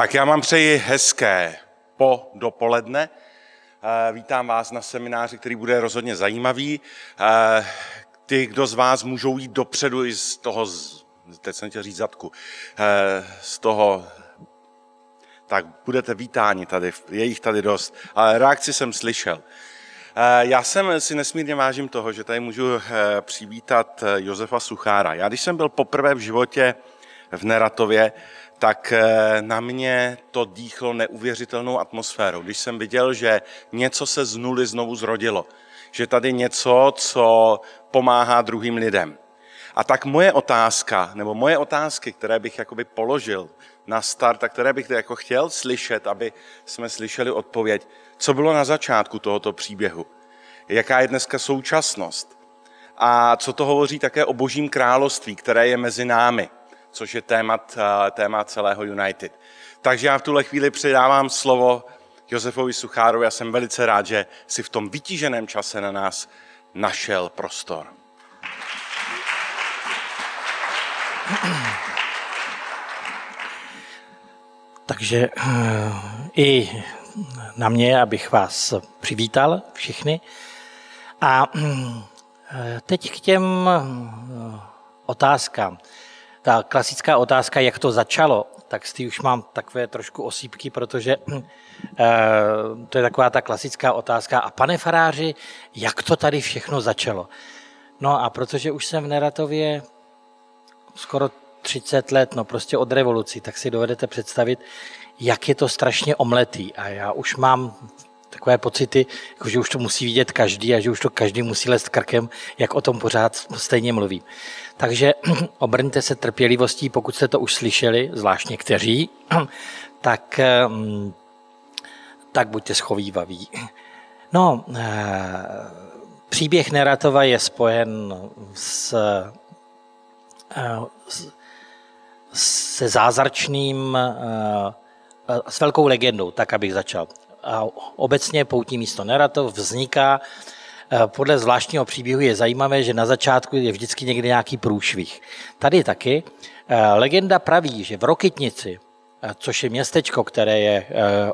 Tak já vám přeji hezké po dopoledne. Eh, vítám vás na semináři, který bude rozhodně zajímavý. Eh, ty, kdo z vás můžou jít dopředu i z toho, teď jsem chtěl říct zadku, eh, z toho, tak budete vítáni tady, je jich tady dost, ale reakci jsem slyšel. Já jsem si nesmírně vážím toho, že tady můžu přivítat Josefa Suchára. Já když jsem byl poprvé v životě v Neratově, tak eh, na mě to dýchlo neuvěřitelnou atmosférou. Když jsem viděl, že něco se z nuly znovu zrodilo, že tady něco, co pomáhá druhým lidem. A tak moje otázka, nebo moje otázky, které bych jakoby položil na start a které bych jako chtěl slyšet, aby jsme slyšeli odpověď, co bylo na začátku tohoto příběhu, jaká je dneska současnost a co to hovoří také o božím království, které je mezi námi což je témat, eh, téma celého United. Takže já v tuhle chvíli předávám slovo Josefovi Suchárovi a jsem velice rád, že si v tom vytíženém čase na nás našel prostor. Takže eh, i na mě, abych vás přivítal všechny. A eh, teď k těm otázkám ta klasická otázka, jak to začalo, tak s tím už mám takové trošku osýpky, protože eh, to je taková ta klasická otázka. A pane faráři, jak to tady všechno začalo? No a protože už jsem v Neratově skoro 30 let, no prostě od revoluci, tak si dovedete představit, jak je to strašně omletý. A já už mám takové pocity, jako že už to musí vidět každý a že už to každý musí lézt krkem, jak o tom pořád stejně mluvím. Takže obrňte se trpělivostí, pokud jste to už slyšeli, zvlášť někteří, tak, mm, tak buďte schovývaví. No, eh, příběh Neratova je spojen s, eh, se zázračným, eh, s velkou legendou, tak abych začal. A obecně poutní místo Neratov vzniká podle zvláštního příběhu je zajímavé, že na začátku je vždycky někde nějaký průšvih. Tady taky. Eh, legenda praví, že v Rokytnici, eh, což je městečko, které je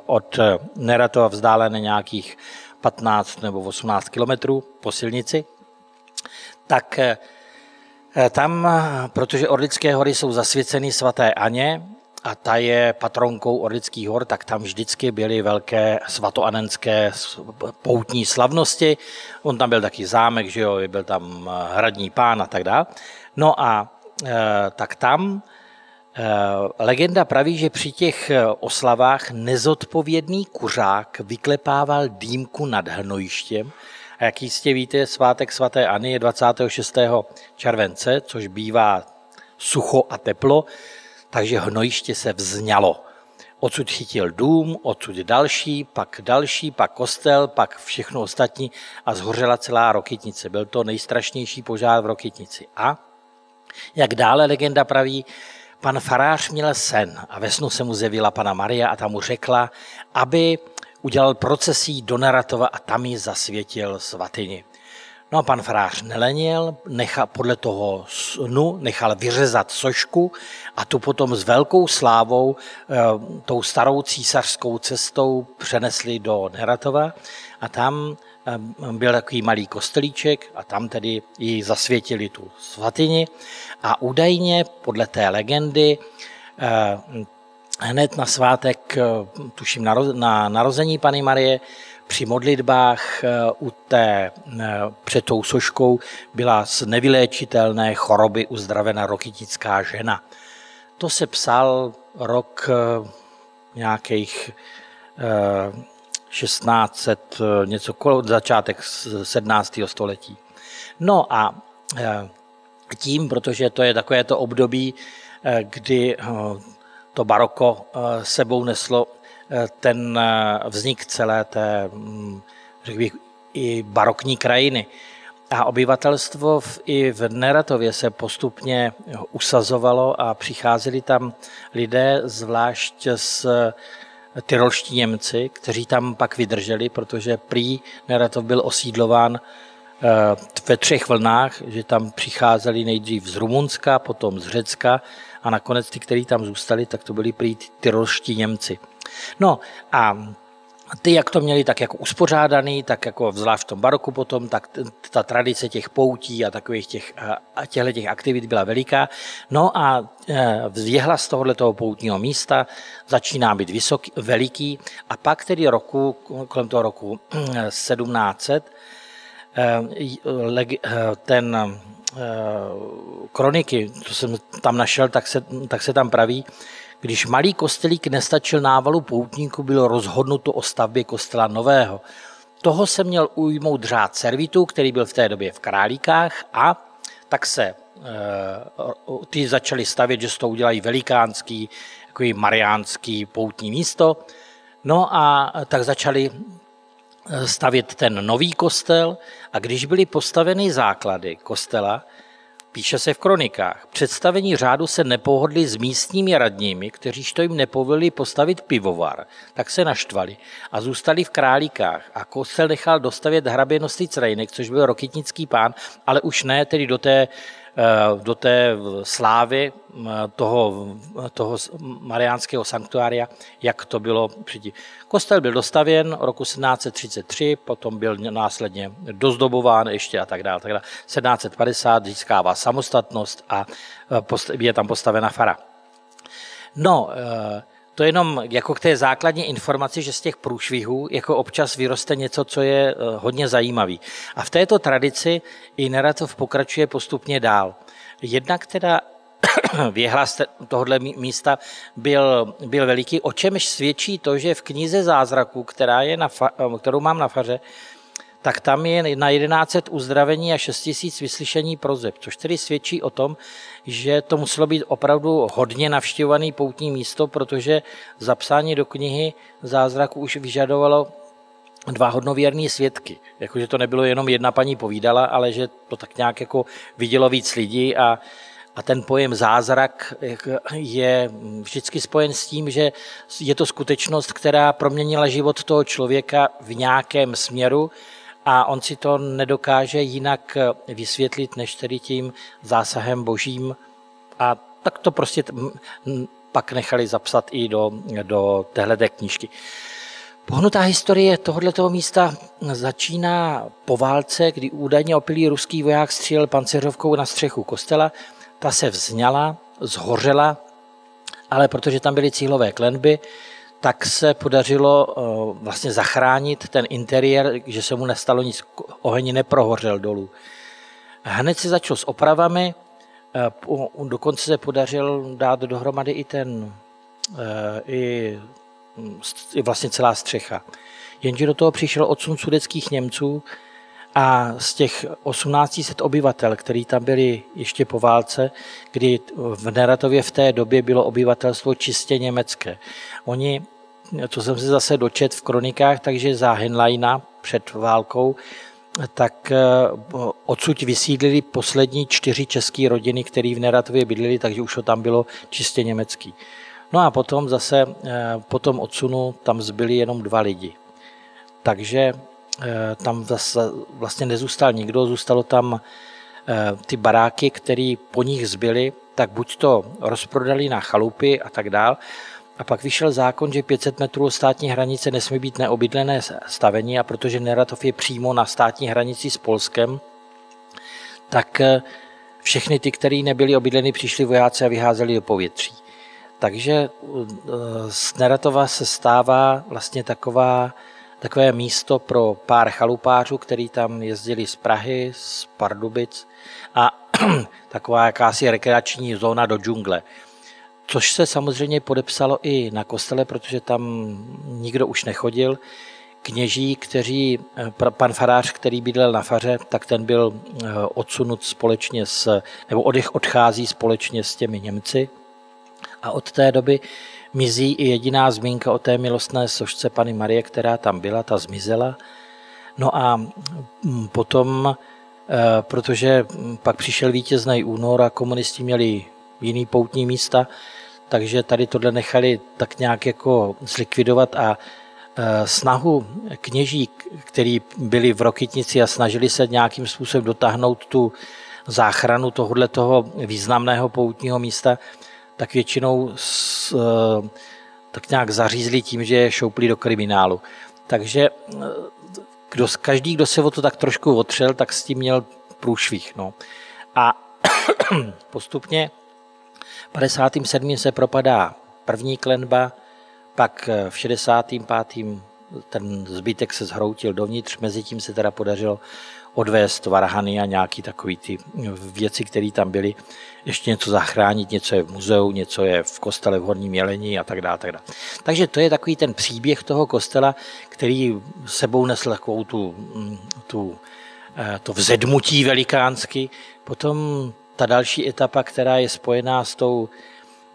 od Neratova vzdálené nějakých 15 nebo 18 kilometrů po silnici, tak tam, protože Orlické hory jsou zasvěceny svaté Aně, a ta je patronkou Orlických hor, tak tam vždycky byly velké svatoanenské poutní slavnosti. On tam byl taky zámek, že jo, byl tam eh, hradní pán a tak dále. No a e, tak tam e, legenda praví, že při těch oslavách nezodpovědný kuřák vyklepával dýmku nad hnojištěm a jak jistě víte, svátek svaté Ani je 26. července, což bývá sucho a teplo, takže hnojiště se vzňalo. Odsud chytil dům, odsud další, pak další, pak kostel, pak všechno ostatní a zhořela celá Rokytnice. Byl to nejstrašnější požár v Rokytnici. A jak dále legenda praví, pan farář měl sen a ve snu se mu zjevila pana Maria a tam mu řekla, aby udělal procesí do Naratova a tam ji zasvětil svatyni. No a pan farář nelenil, nechal, podle toho snu nechal vyřezat sošku a tu potom s velkou slávou e, tou starou císařskou cestou přenesli do Neratova a tam e, byl takový malý kostelíček a tam tedy ji zasvětili tu svatyni a údajně podle té legendy e, hned na svátek, tuším na narození Pany Marie, při modlitbách eh, u té, eh, před tou soškou byla z nevyléčitelné choroby uzdravena rokytická žena. To se psal rok eh, nějakých 1600, něco kolo, začátek 17. století. No a tím, protože to je takové to období, kdy to baroko sebou neslo ten eh, vznik celé té, mm, řekl bych, i barokní krajiny. A obyvatelstvo v, i v Neratově se postupně usazovalo a přicházeli tam lidé, zvlášť z tyrolští Němci, kteří tam pak vydrželi, protože prý Neratov byl osídlován ve třech vlnách, že tam přicházeli nejdřív z Rumunska, potom z Řecka a nakonec ty, kteří tam zůstali, tak to byli prý ty tyrolští Němci. No a ty, jak to měli tak jako uspořádaný, tak jako zvlášť v tom baroku potom, tak ta tradice těch poutí a takových těch, a těchto těch aktivit byla veliká. No a e, vzjehla z tohoto poutního místa, začíná být vysoký, veliký a pak tedy roku, kolem toho roku 1700, e, e, ten kroniky, to jsem tam našel, tak se, tak se tam praví, když malý kostelík nestačil návalu poutníků, bylo rozhodnuto o stavbě kostela nového. Toho se měl ujmout řád servitů, který byl v té době v Králíkách a tak se eh, ty začali stavět, že z toho udělají velikánský, takový mariánský poutní místo. No a tak začali eh, stavět ten nový kostel a když byly postaveny základy kostela, Píše se v kronikách. Představení řádu se nepohodli s místními radními, kteří to jim nepovolili postavit pivovar, tak se naštvali a zůstali v králíkách a kostel nechal dostavět hrabě Nostric Rejnek, což byl rokitnický pán, ale už ne tedy do té do té slávy eh, toho, toho mariánského sanktuária, jak to bylo předtím. Kostel byl dostavěn roku 1733, potom byl následně dozdobován ještě a tak dále. Tak dále. 1750 získává samostatnost a eh, je tam postavena fara. No, to je jenom jako k té základní informaci, že z těch průšvihů jako občas vyroste něco, co je eh, hodně zajímavý. A v této tradici i narrativ pokračuje postupně dál. Jednak teda věhlas tohohle místa byl, byl veliký, o čemž svědčí to, že v knize zázraků, která je na, eh, kterou mám na faře, tak tam je na 1100 uzdravení a 6000 vyslyšení prozeb, což tedy svědčí o tom, že to muselo být opravdu hodně navštěvované poutní místo, protože zapsání do knihy zázraku už vyžadovalo dva hodnověrní svědky. Jakože to nebylo jenom jedna paní povídala, ale že to tak nějak jako vidělo víc lidí a, a ten pojem zázrak je vždycky spojen s tím, že je to skutečnost, která proměnila život toho člověka v nějakém směru, a on si to nedokáže jinak vysvětlit, než tedy tím zásahem božím a tak to prostě pak nechali zapsat i do, do téhleté knížky. Pohnutá historie tohoto místa začíná po válce, kdy údajně opilý ruský voják střílel pancéřovkou na střechu kostela. Ta se vzňala, zhořela, ale protože tam byly cílové klenby, tak se podařilo eh, vlastně zachránit ten interiér, že se mu nestalo nic, oheň neprohořel dolů. Hned se začal s opravami, eh, dokonce se podařil dát dohromady i ten, eh, i, i vlastně celá střecha. Jenže do toho přišel odsun sudeckých Němců a z těch 1800 obyvatel, který tam byli ještě po válce, kdy v Neratově v té době bylo obyvatelstvo čistě německé. Oni, to jsem se zase dočet v kronikách, takže za Henleina před válkou, tak eh, odsud vysídlili poslední čtyři české rodiny, které v Neratově bydleli, takže už to tam bylo čistě německý. No a potom zase eh, po tom odsunu tam zbyli jenom dva lidi. Takže tam zase vlastně nezůstal nikdo, zůstalo tam eh, ty baráky, které po nich zbyly, tak buď to rozprodali na chalupy a tak dál, a pak vyšel zákon, že 500 metrů od státní hranice nesmí být neobydlené stavení a protože Neratov je přímo na státní hranici s Polskem, tak eh, všechny ty, které nebyly obydleny, přišli vojáci a vyházeli do povětří. Takže z Neratova se stává vlastně taková takové místo pro pár chalupářů, který tam jezdili z Prahy, z Pardubic a taková jakási rekreační zóna do džungle. Což se samozřejmě podepsalo i na kostele, protože tam nikdo už nechodil. Kněží, kteří, eh, pan farář, který bydlel na faře, tak ten byl eh, odsunut společně s, nebo odech odchází společně s těmi Němci. A od té doby mizí i jediná zmínka o té milostné sošce Pany Marie, která tam byla, ta zmizela. No a mm, potom, eh, protože pak přišel vítězný únor a komunisti měli jiný poutní místa, takže tady tohle nechali tak nějak jako zlikvidovat a snahu kněží, kteří byli v Rokytnici a snažili se nějakým způsobem dotáhnout tu záchranu tohohle toho významného poutního místa, tak většinou s, tak nějak zařízli tím, že je šoupli do kriminálu. Takže kdo, každý, kdo se o to tak trošku otřel, tak s tím měl průšvih. No. A postupně 57. se propadá první klenba, pak v 65. ten zbytek se zhroutil dovnitř, mezi tím se teda podařilo odvést varhany a nějaký takový ty věci, které tam byly, ještě něco zachránit, něco je v muzeu, něco je v kostele v Horním Jelení a tak dále. Tak dále. Takže to je takový ten příběh toho kostela, který sebou nesl takovou tu, tu eh, to vzedmutí velikánsky. Potom ta další etapa, která je spojená s tou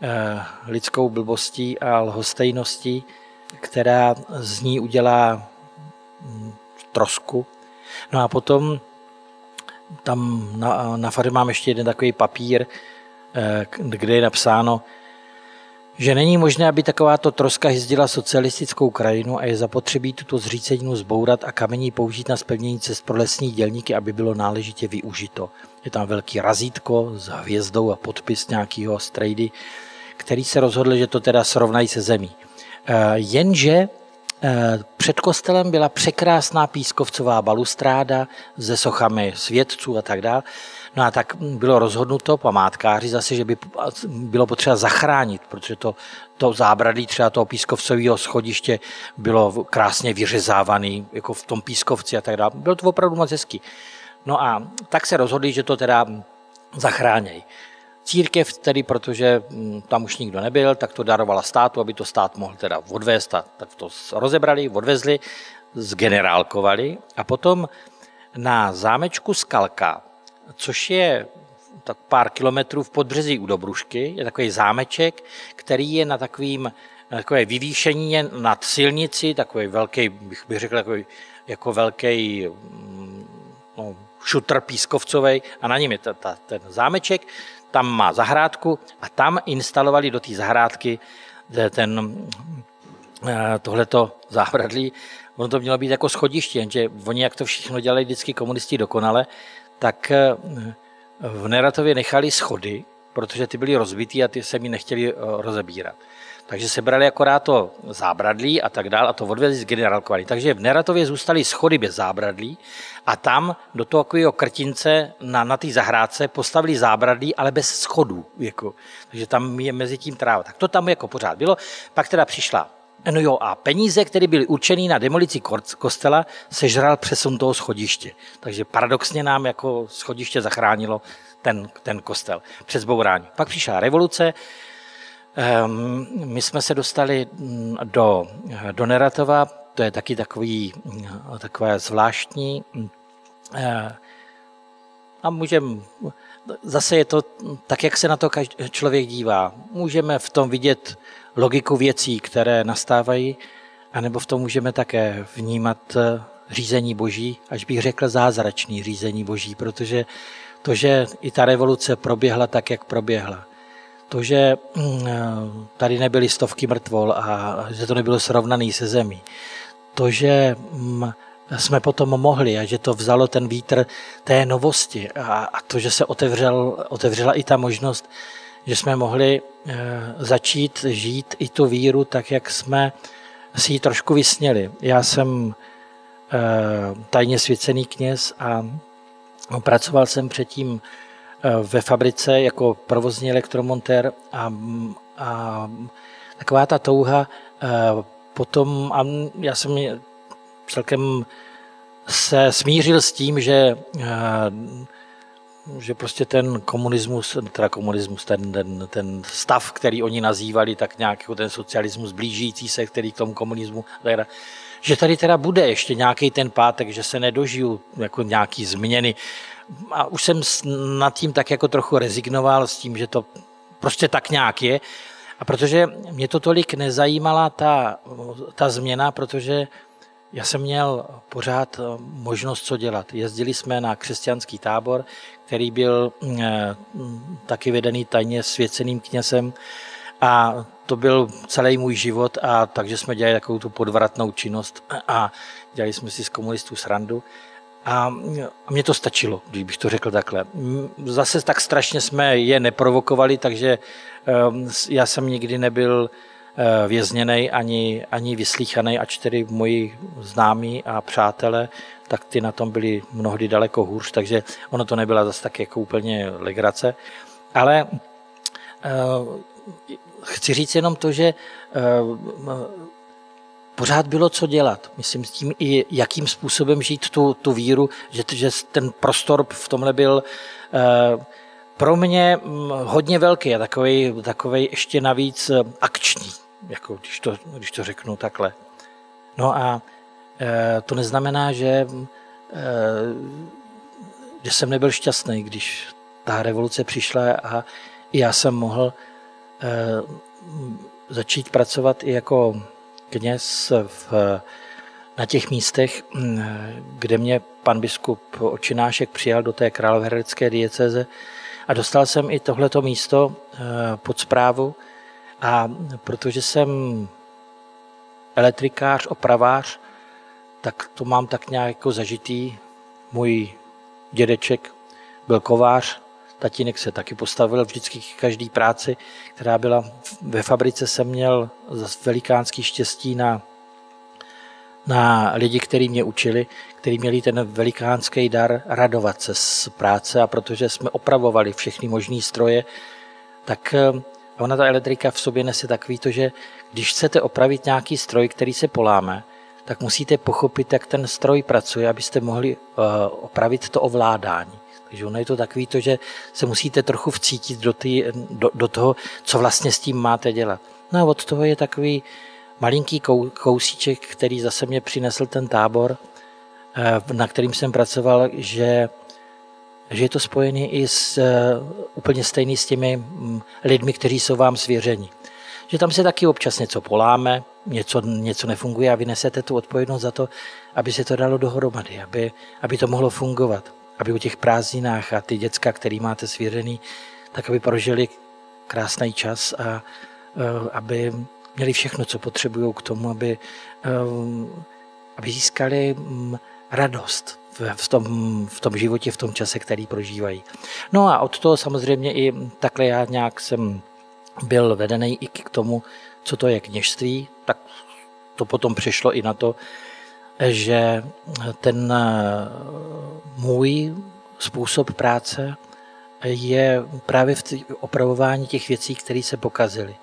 eh, lidskou blbostí a lhostejností, která z ní udělá hm, trosku, No a potom tam na, na faře mám ještě jeden takový papír, eh, kde je napsáno, že není možné, aby takováto troska hyzdila socialistickou krajinu a je zapotřebí tuto zříceninu zbourat a kamení použít na spevnění cest pro lesní dělníky, aby bylo náležitě využito. Je tam velký razítko s hvězdou a podpis nějakého strejdy, který se rozhodl, že to teda srovnají se zemí. Eh, jenže před kostelem byla překrásná pískovcová balustráda se sochami svědců a tak dále. No a tak bylo rozhodnuto památkáři zase, že by bylo potřeba zachránit, protože to, to zábradlí třeba toho pískovcového schodiště bylo krásně vyřezávaný, jako v tom pískovci a tak dále. Bylo to opravdu moc hezký. No a tak se rozhodli, že to teda zachránějí. Církev tedy, protože mm, tam už nikdo nebyl, tak to darovala státu, aby to stát mohl teda odvést. A tak to rozebrali, odvezli, zgenerálkovali a potom na zámečku Skalka, což je tak pár kilometrů v podbřezí u Dobrušky, je takový zámeček, který je na takovým na takové vyvýšení nad silnici, takový velký, bych, bych řekl, takový, jako velký mm, no, šutr pískovcový a na něm je ta, ta, ten zámeček, tam má zahrádku a tam instalovali do té zahrádky ten, eh, tohleto zábradlí. Ono to mělo být jako schodiště, jenže oni, jak to všechno dělali vždycky komunisti dokonale, tak eh, v Neratově nechali schody, protože ty byly rozbitý a ty se mi nechtěli eh, rozebírat. Takže se brali akorát to zábradlí a tak dále a to odvezli z generálkovali. Takže v Neratově zůstaly schody bez zábradlí a tam do toho takového krtince na, na té zahrádce postavili zábradlí, ale bez schodů. Jako. Takže tam je mezi tím tráva. Tak to tam jako pořád bylo. Pak teda přišla No jo, a peníze, které byly určené na demolici kostela, sežral přesun toho schodiště. Takže paradoxně nám jako schodiště zachránilo ten, ten kostel před zbourání. Pak přišla revoluce, my jsme se dostali mm, do, do Neratova, to je taky takový, mm, takové zvláštní. Mm, eh, a můžeme, zase je to tak, jak se na to každý člověk dívá. Můžeme v tom vidět logiku věcí, které nastávají, anebo v tom můžeme také vnímat eh, řízení boží, až bych řekl zázračný řízení boží, protože to, že i ta revoluce proběhla tak, jak proběhla, to, že mm, tady nebyly stovky mrtvol a že to nebylo srovnané se zemí, to, že mm, jsme potom mohli a že to vzalo ten vítr té novosti a, to, že se otevřel, otevřela i ta možnost, že jsme mohli e, začít žít i tu víru tak, jak jsme si ji trošku vysněli. Já jsem e, tajně svěcený kněz a pracoval jsem předtím Eh, ve fabrice jako provozní elektromontér a, a taková ta touha eh, potom, a já jsem celkem se smířil s tím, že eh, že prostě ten komunismus, teda komunismus, ten, ten, ten stav, který oni nazývali tak nějak jako ten socialismus blížící se, který k tomu komunismu, teda, že tady teda bude ještě nějaký ten pátek, že se nedožiju jako nějaký změny a už jsem nad tím tak jako trochu rezignoval s tím, že to prostě tak nějak je. A protože mě to tolik nezajímala ta, ta změna, protože já jsem měl pořád eh, možnost co dělat. Jezdili jsme na křesťanský tábor, který byl eh, taky vedený tajně svěceným knězem A to byl celý můj život a takže jsme dělali takovou tu podvratnou činnost a dělali jsme si z komunistů srandu. A mně to stačilo, když bych to řekl takhle. Zase tak strašně jsme je neprovokovali, takže ehm, já jsem nikdy nebyl eh, vězněný ani, ani vyslíchaný, a čtyři moji známí a přátelé, tak ty na tom byli mnohdy daleko hůř, takže ono to nebyla zase tak jako úplně legrace. Ale eh, chci říct jenom to, že eh, pořád bylo co dělat. Myslím s tím i jakým způsobem žít tu, tu víru, že, že ten prostor v tomhle byl uh, pro mě mm, hodně velký a takový, takový ještě navíc eh, akční, jako když to, když to řeknu takhle. No a uh, to neznamená, že, uh, že jsem nebyl šťastný, když ta revoluce přišla a já jsem mohl začít pracovat i jako kněz v, na těch místech, mm, kde mě pan biskup Očinášek přijal do té královéhradecké dieceze a dostal jsem i tohleto místo eh, pod zprávu a protože jsem elektrikář, opravář, tak to mám tak nějak jako zažitý. Můj dědeček byl kovář, tatínek se taky postavil vždycky k každý práci, která byla ve fabrice, jsem měl velikánský štěstí na, na lidi, kteří mě učili, kteří měli ten velikánský dar radovat se z práce a protože jsme opravovali všechny možné stroje, tak eh, ona ta elektrika v sobě nese takový to, že když chcete opravit nějaký stroj, který se poláme, tak musíte pochopit, jak ten stroj pracuje, abyste mohli uh, opravit to ovládání. Takže ono je to takový to, že se musíte trochu vcítit do, tý, do, do toho, co vlastně s tím máte dělat. No a od toho je takový malinký kousíček, který zase mě přinesl ten tábor, eh, na kterým jsem pracoval, že, že je to spojené i s, eh, úplně stejný s těmi mm, lidmi, kteří jsou vám svěřeni. Že tam se taky občas něco poláme, něco, něco nefunguje a vy nesete tu odpovědnost za to, aby se to dalo dohromady, aby, aby to mohlo fungovat aby u těch prázdninách a ty děcka, který máte svěřený, tak aby prožili krásný čas a e, aby měli všechno, co potřebují k tomu, aby, e, aby získali mm, radost v tom, v tom životě, v tom čase, který prožívají. No a od toho samozřejmě i takhle já nějak jsem byl vedený i k tomu, co to je kněžství, tak to potom přišlo i na to, že ten eh, můj způsob práce je právě v opravování těch věcí, které se pokazily.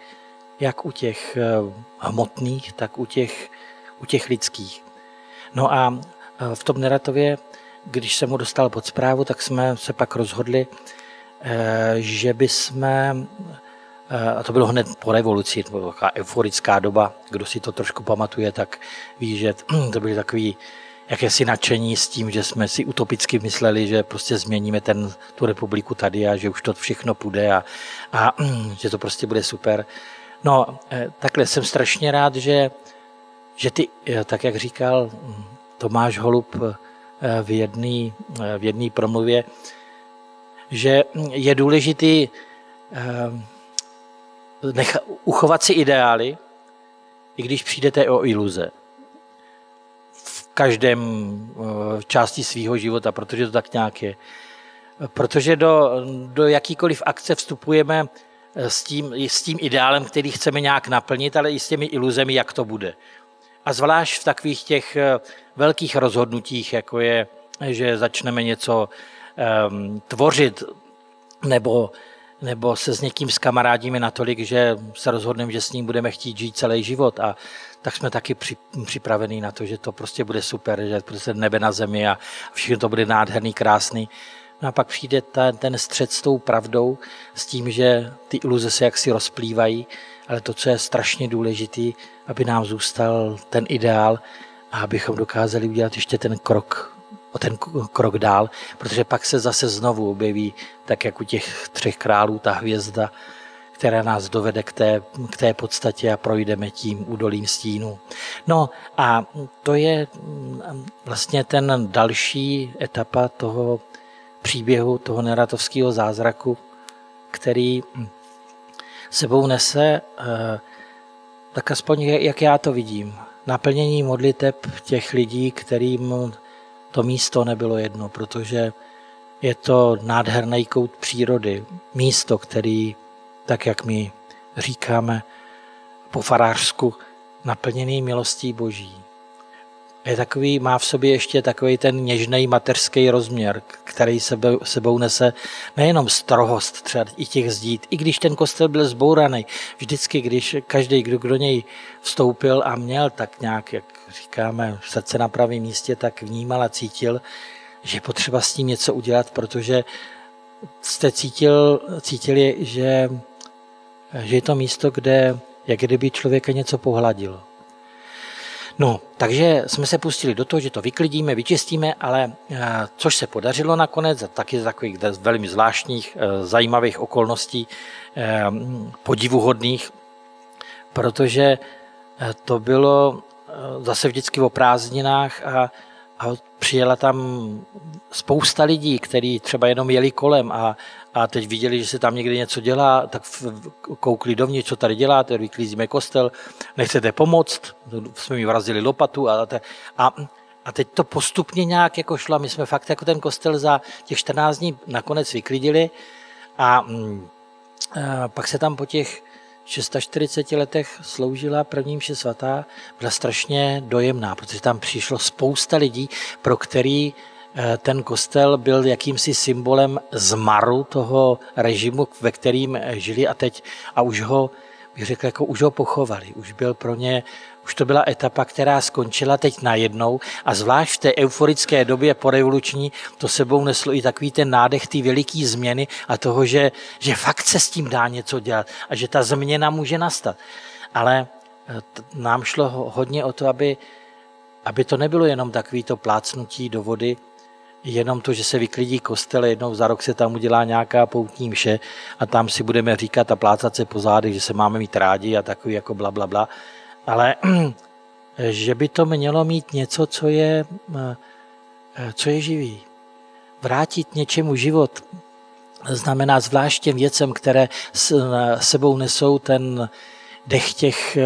Jak u těch eh, hmotných, tak u těch, u těch lidských. No a eh, v tom Neratově, když jsem mu dostal pod zprávu, tak jsme se pak rozhodli, že bychom Eh, a to bylo hned po revoluci, to byla taková euforická doba, kdo si to trošku pamatuje, tak ví, že to byly takový jakési nadšení s tím, že jsme si utopicky mysleli, že prostě změníme ten, tu republiku tady a že už to všechno půjde a, a že to prostě bude super. No, eh, takhle jsem strašně rád, že, že ty, eh, tak jak říkal Tomáš Holub v jedné v jedný promluvě, že je důležitý necha, uchovat si ideály, i když přijdete o iluze. V každém v eh, části svého života, protože to tak nějak je. Protože do, do jakýkoliv akce vstupujeme eh, s tím, s tím ideálem, který chceme nějak naplnit, ale i s těmi iluzemi, jak to bude. A zvlášť v takových těch eh, velkých rozhodnutích, jako je, že začneme něco um, tvořit nebo nebo se s někým skamarádíme natolik, že se rozhodneme, že s ním budeme chtít žít celý život a tak jsme taky při, připravení na to, že to prostě bude super, že prostě nebe na zemi a všechno to bude nádherný, krásný. No a pak přijde ta, ten střed s tou pravdou, s tím, že ty iluze se jaksi rozplývají, ale to, co je strašně důležitý, aby nám zůstal ten ideál a abychom dokázali udělat ještě ten krok o ten krok dál, protože pak se zase znovu objeví, tak jak u těch třech králů, ta hvězda, která nás dovede k té, k té podstatě a projdeme tím údolím stínu. No a to je vlastně ten další etapa toho příběhu, toho neratovského zázraku, který sebou nese, eh, tak aspoň jak já to vidím, naplnění modliteb těch lidí, kterým to místo nebylo jedno, protože je to nádherný kout přírody, místo, který, tak jak my říkáme po farářsku, naplněný milostí Boží je takový, má v sobě ještě takový ten něžný mateřský rozměr, který sebou, sebou nese nejenom strohost třeba i těch zdít, i když ten kostel byl zbouraný. Vždycky, když každý, kdo do něj vstoupil a měl tak nějak, jak říkáme, srdce na pravém místě, tak vnímal a cítil, že je potřeba s tím něco udělat, protože jste cítil, cítili, že, že je to místo, kde jak kdyby člověka něco pohladilo. No, takže jsme se pustili do toho, že to vyklidíme, vyčistíme, ale eh, což se podařilo nakonec, a taky z takových velmi zvláštních, eh, zajímavých okolností, eh, podivuhodných, protože to bylo zase vždycky o prázdninách a, a přijela tam spousta lidí, kteří třeba jenom jeli kolem a, a teď viděli, že se tam někde něco dělá, tak koukli dovnitř, co tady děláte, vyklízíme kostel, nechcete pomoct, jsme mi vrazili lopatu a, a, a teď to postupně nějak jako šlo, my jsme fakt jako ten kostel za těch 14 dní nakonec vyklidili a, mm, a pak se tam po těch 640 letech sloužila první mše svatá, byla strašně dojemná, protože tam přišlo spousta lidí, pro který ten kostel byl jakýmsi symbolem zmaru toho režimu, ve kterým žili a teď a už ho, bych řekl, jako už ho pochovali. Už byl pro ně, už to byla etapa, která skončila teď najednou a zvlášť v té euforické době po revoluční to sebou neslo i takový ten nádech ty veliký změny a toho, že, že fakt se s tím dá něco dělat a že ta změna může nastat. Ale eh, nám šlo hodně o to, aby, aby to nebylo jenom takový to plácnutí do vody, jenom to, že se vyklidí kostel, jednou za rok se tam udělá nějaká poutní mše a tam si budeme říkat a plácat se po zádech, že se máme mít rádi a takový jako bla, bla, bla. Ale že by to mělo mít něco, co je, eh, co je živý. Vrátit něčemu život znamená zvláště věcem, které s sebou nesou ten dech těch eh,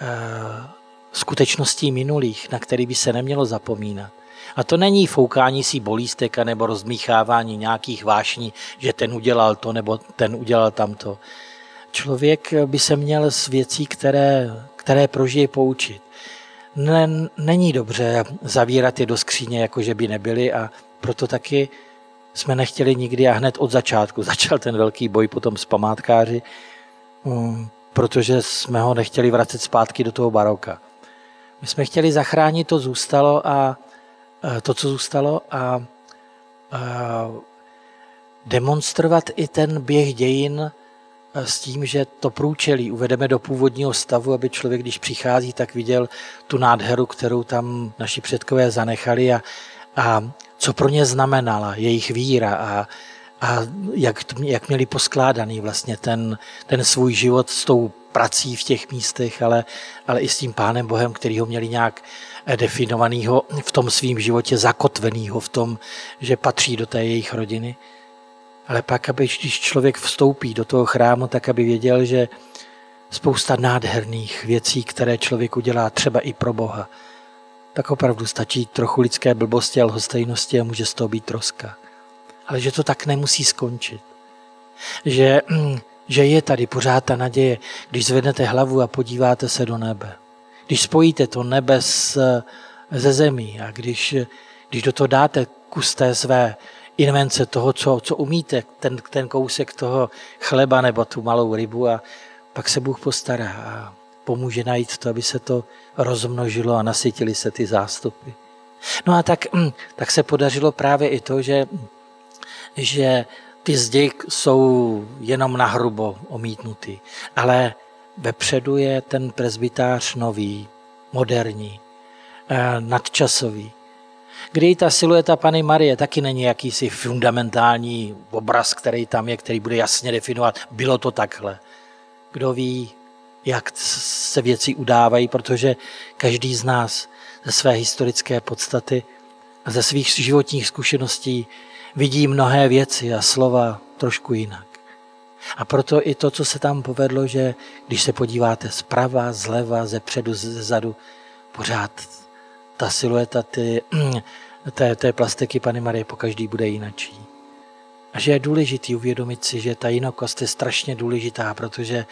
eh, skutečností minulých, na který by se nemělo zapomínat. A to není foukání si bolístek nebo rozmíchávání nějakých vášní, že ten udělal to nebo ten udělal tamto. Člověk by se měl z věcí, které, které prožije, poučit. Ne, není dobře zavírat je do skříně, jako že by nebyly a proto taky jsme nechtěli nikdy a hned od začátku začal ten velký boj potom s památkáři, um, protože jsme ho nechtěli vracet zpátky do toho baroka. My jsme chtěli zachránit to zůstalo a to, co zůstalo a, a demonstrovat i ten běh dějin eh, s tím, že to průčelí uvedeme do původního stavu, aby člověk, když přichází, tak viděl tu nádheru, kterou tam naši předkové zanechali a, a co pro ně znamenala jejich víra a, a jak, jak měli poskládaný vlastně ten, ten svůj život s tou prací v těch místech, ale, ale i s tím Pánem Bohem, který ho měli nějak definovaného v tom svém životě, zakotveného v tom, že patří do té jejich rodiny. Ale pak, aby když člověk vstoupí do toho chrámu, tak aby věděl, že spousta nádherných věcí, které člověk udělá třeba i pro Boha, tak opravdu stačí trochu lidské blbosti a lhostejnosti a může z toho být troska. Ale že to tak nemusí skončit. Že, že je tady pořád ta naděje, když zvednete hlavu a podíváte se do nebe. Když spojíte to nebe ze zemí a když, když do toho dáte kus té své invence toho, co, co umíte, ten, ten kousek toho chleba nebo tu malou rybu a pak se Bůh postará a pomůže najít to, aby se to rozmnožilo a nasytili se ty zástupy. No a tak, hm, tak se podařilo právě i to, že, že ty zdi jsou jenom nahrubo omítnutý, ale Vepředu je ten prezbytář nový, moderní, eh, nadčasový, kdy ta silueta Pany Marie taky není jakýsi fundamentální obraz, který tam je, který bude jasně definovat, bylo to takhle. Kdo ví, jak se věci udávají, protože každý z nás ze své historické podstaty a ze svých životních zkušeností vidí mnohé věci a slova trošku jinak. A proto i to, co se tam povedlo, že když se podíváte zprava, zleva, ze předu, ze zadu, pořád ta silueta ty, té, té plastiky Pany Marie po každý bude jinačí. A že je důležitý uvědomit si, že ta jinokost je strašně důležitá, protože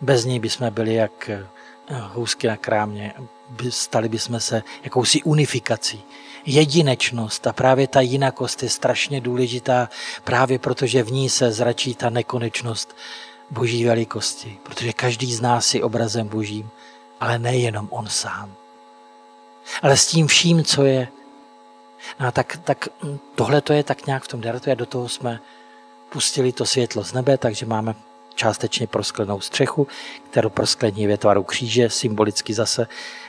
bez ní bychom byli jak eh, housky na krámě. Stali bychom se jakousi unifikací. Jedinečnost a právě ta jinakost je strašně důležitá, právě protože v ní se zračí ta nekonečnost boží velikosti. Protože každý z nás je obrazem božím, ale nejenom on sám. Ale s tím vším, co je. No a tak, tak tohle to je tak nějak v tom dartu a do toho jsme pustili to světlo z nebe, takže máme částečně prosklenou střechu, kterou prosklení je tvaru kříže, symbolicky zase,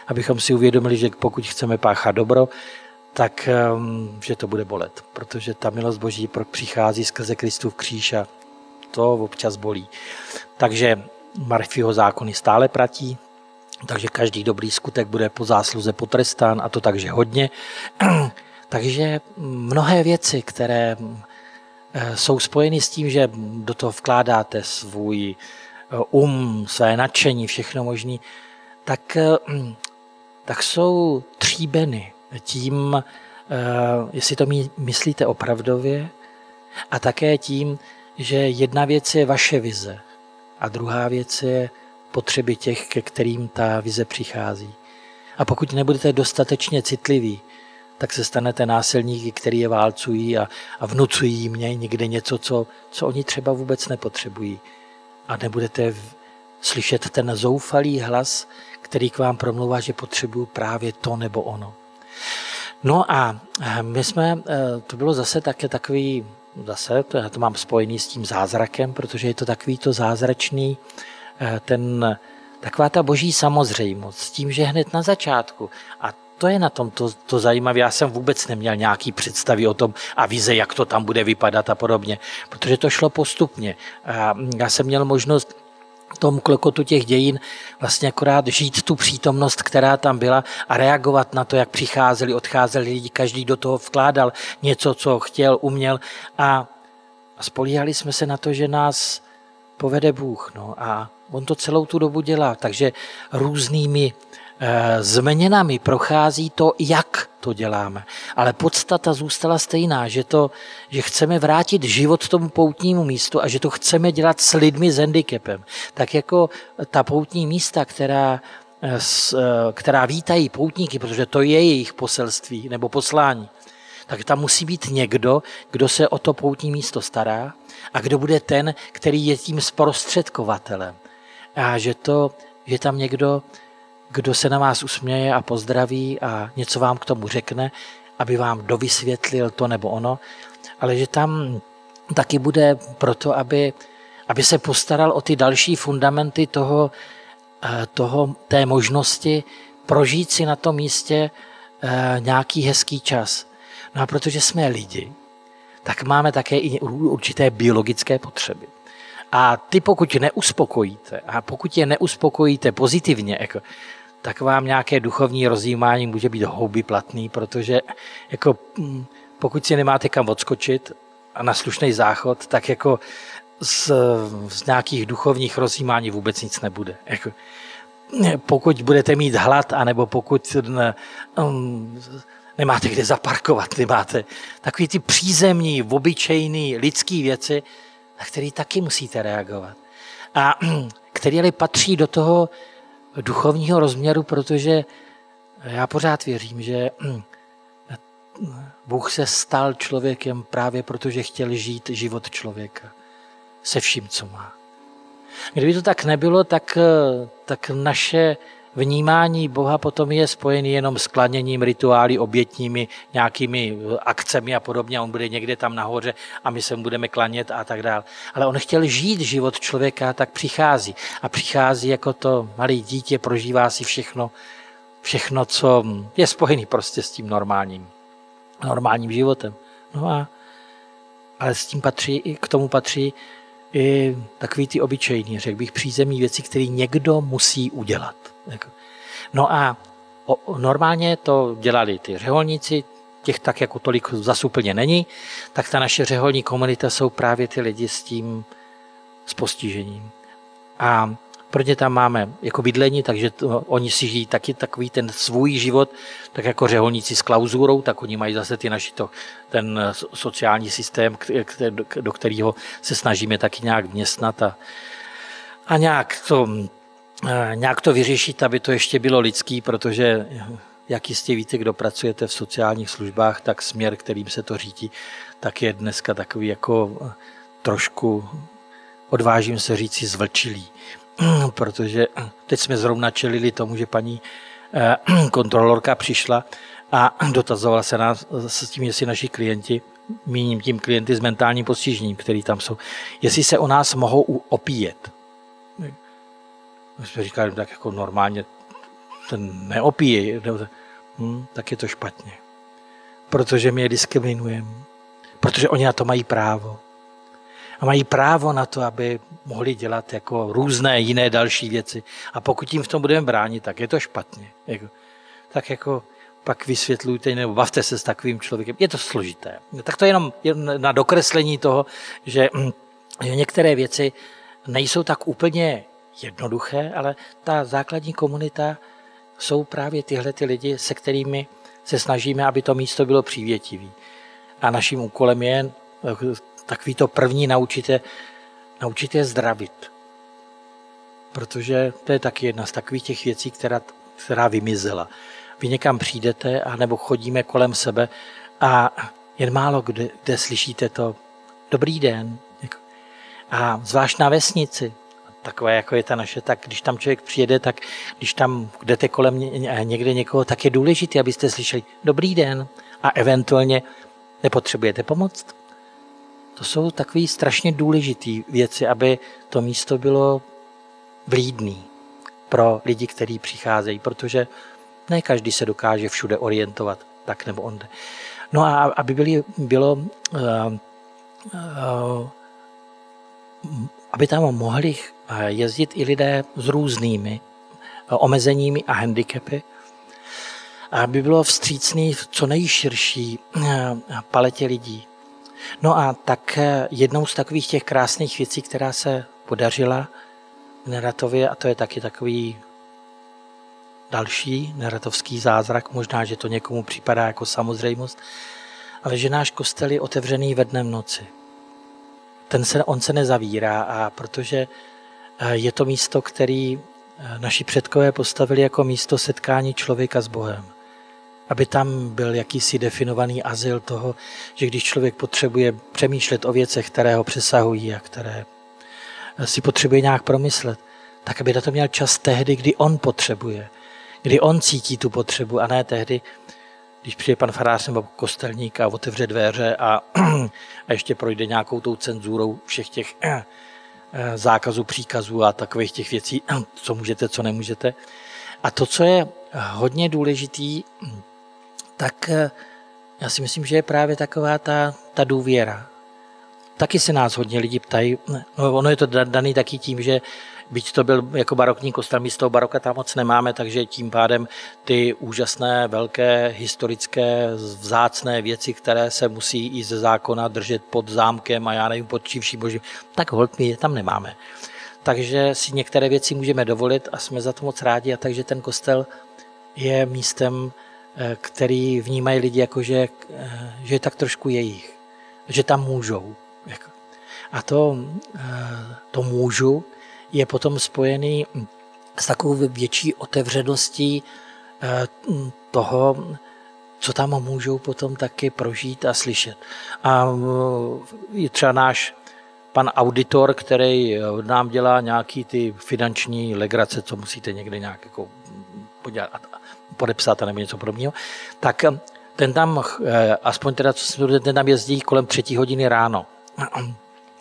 abychom si uvědomili, že pokud chceme páchat dobro, tak um, že to bude bolet, protože ta milost Boží přichází skrze Kristův kříž a to občas bolí. Takže Marfího zákony stále platí, takže každý dobrý skutek bude po zásluze potrestán a to takže hodně. takže mnohé věci, které Eh, jsou spojeny s tím, že do toho vkládáte svůj eh, um, své nadšení, všechno možné, tak, eh, tak jsou tříbeny tím, jestli to myslíte opravdově, a také tím, že jedna věc je vaše vize a druhá věc je potřeby těch, ke kterým ta vize přichází. A pokud nebudete dostatečně citliví tak se stanete násilníky, který je válcují a, a vnucují mě někde něco, co, co oni třeba vůbec nepotřebují. A nebudete v, slyšet ten zoufalý hlas, který k vám promluvá, že potřebuju právě to nebo ono. No a my jsme, eh, to bylo zase také takový, zase, to, já to mám spojený s tím zázrakem, protože je to takový to zázračný, eh, ten, taková ta boží samozřejmost, s tím, že hned na začátku, a to je na tom to, to zajímavé. Já jsem vůbec neměl nějaký představy o tom a vize, jak to tam bude vypadat a podobně, protože to šlo postupně. Já jsem měl možnost tom klokotu těch dějin vlastně akorát žít tu přítomnost, která tam byla a reagovat na to, jak přicházeli, odcházeli lidi, každý do toho vkládal něco, co chtěl, uměl a spolíhali jsme se na to, že nás povede Bůh. No a on to celou tu dobu dělá, takže různými změnami prochází to, jak to děláme. Ale podstata zůstala stejná, že, to, že chceme vrátit život tomu poutnímu místu a že to chceme dělat s lidmi s handicapem. Tak jako ta poutní místa, která, eh, eh, která vítají poutníky, protože to je jejich poselství nebo poslání, tak tam musí být někdo, kdo se o to poutní místo stará a kdo bude ten, který je tím zprostředkovatelem. A že, to, že tam někdo kdo se na vás usměje a pozdraví a něco vám k tomu řekne, aby vám dovysvětlil to nebo ono, ale že tam taky bude proto, aby, aby se postaral o ty další fundamenty toho, eh, toho, té možnosti prožít si na tom místě eh, nějaký hezký čas. No a protože jsme lidi, tak máme také i určité biologické potřeby. A ty pokud neuspokojíte, a pokud je neuspokojíte pozitivně, jako, tak vám nějaké duchovní rozjímání může být houby platný, protože jako, mm, pokud si nemáte kam odskočit a na slušný záchod, tak jako z, z nějakých duchovních rozjímání vůbec nic nebude. Jako, pokud budete mít hlad, anebo pokud ne, um, nemáte kde zaparkovat, nemáte takový ty přízemní, obyčejný lidský věci, na které taky musíte reagovat. A který ale patří do toho duchovního rozměru, protože já pořád věřím, že Bůh se stal člověkem právě protože chtěl žít život člověka se vším, co má. Kdyby to tak nebylo, tak, tak naše vnímání Boha potom je spojený jenom s klaněním, rituály, obětními, nějakými akcemi a podobně. On bude někde tam nahoře a my se mu budeme klanět a tak dále. Ale on chtěl žít život člověka, tak přichází. A přichází jako to malé dítě, prožívá si všechno, všechno, co je spojený prostě s tím normálním, normálním životem. No a ale s tím patří, k tomu patří i takový ty obyčejný, řekl bych, přízemní věci, které někdo musí udělat. Jako. No a normálně to dělali ty řeholníci, těch tak jako tolik zas úplně není, tak ta naše řeholní komunita jsou právě ty lidi s tím, s postižením. A pro ně tam máme jako bydlení, takže to, oni si žijí taky takový ten svůj život, tak jako řeholníci s klauzurou, tak oni mají zase ty naši to, ten sociální systém, do kterého se snažíme taky nějak vměstnat a, a nějak to, eh, nějak to vyřešit, aby to ještě bylo lidský, protože jak jistě víte, kdo pracujete v sociálních službách, tak směr, kterým se to řídí, tak je dneska takový jako eh, trošku, odvážím se říci, zvlčilý. Protože teď jsme zrovna čelili tomu, že paní eh, kontrolorka přišla a dotazovala se nás s tím, jestli naši klienti, míním tím klienty s mentálním postižením, který tam jsou, jestli se o nás mohou opíjet. My jsme říkali, tak jako normálně ten neopíje, hm, tak je to špatně. Protože my je diskriminujeme. Protože oni na to mají právo. A mají právo na to, aby mohli dělat jako různé jiné další věci. A pokud jim v tom budeme bránit, tak je to špatně. Jako, tak jako pak vysvětlujte nebo bavte se s takovým člověkem. Je to složité. Tak to je jenom na dokreslení toho, že, hm, že některé věci nejsou tak úplně jednoduché, ale ta základní komunita jsou právě tyhle ty lidi, se kterými se snažíme, aby to místo bylo přívětivé. A naším úkolem je takový to první naučit je zdravit. Protože to je taky jedna z takových těch věcí, která, která vymizela. Vy někam přijdete, anebo chodíme kolem sebe a jen málo kde, kde slyšíte to dobrý den. A zvlášť na vesnici, takové, jako je ta naše, tak když tam člověk přijede, tak když tam jdete kolem někde někoho, tak je důležité, abyste slyšeli dobrý den a eventuálně nepotřebujete pomoc. To jsou takové strašně důležité věci, aby to místo bylo vlídný pro lidi, kteří přicházejí, protože ne každý se dokáže všude orientovat tak nebo onde. No a aby byly, bylo uh, uh, aby tam mohli jezdit i lidé s různými eh, omezeními a handicapy, aby bylo vstřícný v co nejširší eh, paletě lidí. No a tak jednou z takových těch krásných věcí, která se podařila v Neratově, a to je taky takový další neratovský zázrak, možná, že to někomu připadá jako samozřejmost, ale že náš kostel je otevřený ve dnem noci ten se, on se nezavírá a protože eh, je to místo, který eh, naši předkové postavili jako místo setkání člověka s Bohem. Aby tam byl jakýsi definovaný azyl toho, že když člověk potřebuje přemýšlet o věcech, které ho přesahují a které eh, si potřebuje nějak promyslet, tak aby na to měl čas tehdy, kdy on potřebuje, kdy on cítí tu potřebu a ne tehdy, když přijde pan farář nebo kostelník a otevře dveře a, a ještě projde nějakou tou cenzurou všech těch eh, eh, zákazů, příkazů a takových těch věcí, co můžete, co nemůžete. A to, co je hodně důležitý, tak eh, já si myslím, že je právě taková ta, ta důvěra. Taky se nás hodně lidi ptají, no ono je to daný taky tím, že Byť to byl jako barokní kostel, toho baroka tam moc nemáme, takže tím pádem ty úžasné, velké, historické, vzácné věci, které se musí i ze zákona držet pod zámkem a já nevím, pod čím vším božím, tak hold my je tam nemáme. Takže si některé věci můžeme dovolit a jsme za to moc rádi a takže ten kostel je místem, eh, který vnímají lidi jako, že, eh, že je tak trošku jejich, že tam můžou. A to, eh, to můžu je potom spojený s takovou větší otevřeností eh, toho, co tam můžou potom taky prožít a slyšet. A eh, je třeba náš pan auditor, který eh, nám dělá nějaký ty finanční legrace, co musíte někde nějak jako podělat, podepsat a nebo něco podobného, tak ten tam, aspoň teda, co se ten tam jezdí kolem třetí hodiny ráno.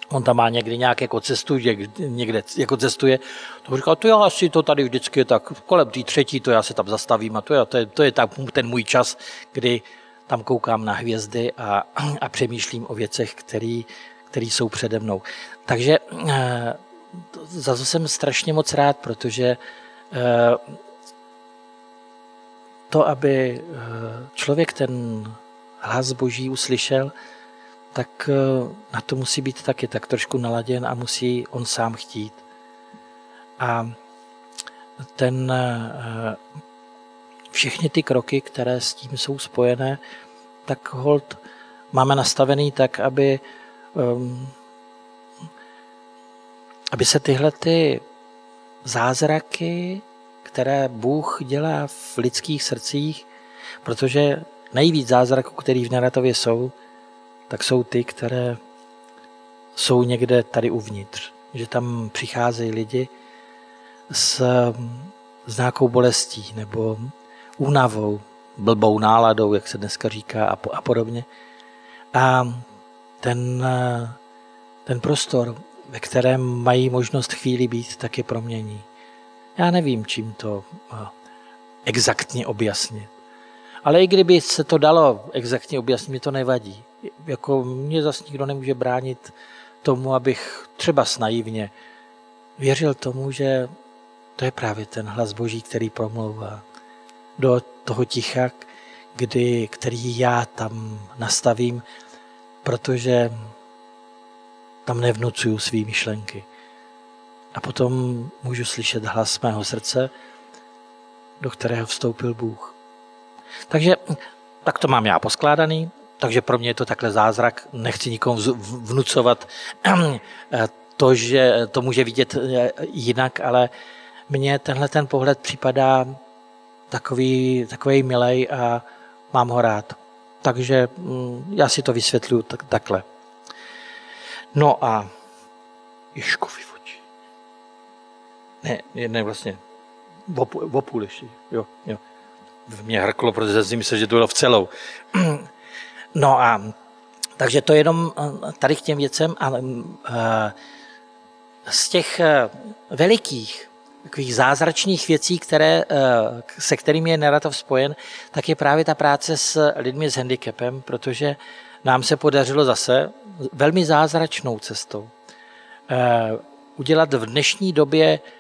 On tam má někdy nějak jako cestu, někde jako cestuje. To říkal, to já asi to tady vždycky tak kolem té třetí, to já se tam zastavím a to je, to je, to je tak, ten můj čas, kdy tam koukám na hvězdy a, a přemýšlím o věcech, které který jsou přede mnou. Takže eh, za to jsem strašně moc rád, protože eh, to, aby eh, člověk ten hlas Boží uslyšel, tak eh, na to musí být taky tak trošku naladěn a musí on sám chtít. A ten, eh, všechny ty kroky, které s tím jsou spojené, tak hold máme nastavený tak, aby, um, aby se tyhle ty zázraky, které Bůh dělá v lidských srdcích, protože nejvíc zázraků, který v narrativě jsou, tak jsou ty, které jsou někde tady uvnitř. Že tam přicházejí lidi s, s nějakou bolestí nebo únavou, blbou náladou, jak se dneska říká a, po, a podobně. A ten, ten prostor, ve kterém mají možnost chvíli být, tak je promění. Já nevím, čím to exaktně objasnit. Ale i kdyby se to dalo exaktně objasnit, mi to nevadí. Jako mě zase nikdo nemůže bránit tomu, abych třeba naivně věřil tomu, že to je právě ten hlas Boží, který promlouvá do toho ticha, kdy, který já tam nastavím, protože tam nevnucuju svý myšlenky. A potom můžu slyšet hlas mého srdce, do kterého vstoupil Bůh. Takže tak to mám já poskládaný, takže pro mě je to takhle zázrak. Nechci nikomu vnucovat to, že to může vidět eh, jinak, ale mně tenhle ten pohled připadá takový, takový milej a mám ho rád. Takže mm, já si to vysvětluju tak, takhle. No a Ježkovi oči. Ne, ne vlastně. V půl ještě. Jo, jo. V mě hrklo, protože jsem myslel, že to bylo v celou. No a takže to jenom eh, tady k těm věcem. A, a z těch eh, velikých takových zázračných věcí, které, eh, se kterými je narrativ spojen, tak je právě ta práce s lidmi s handicapem, protože nám se podařilo zase velmi zázračnou cestou eh, udělat v dnešní době eh,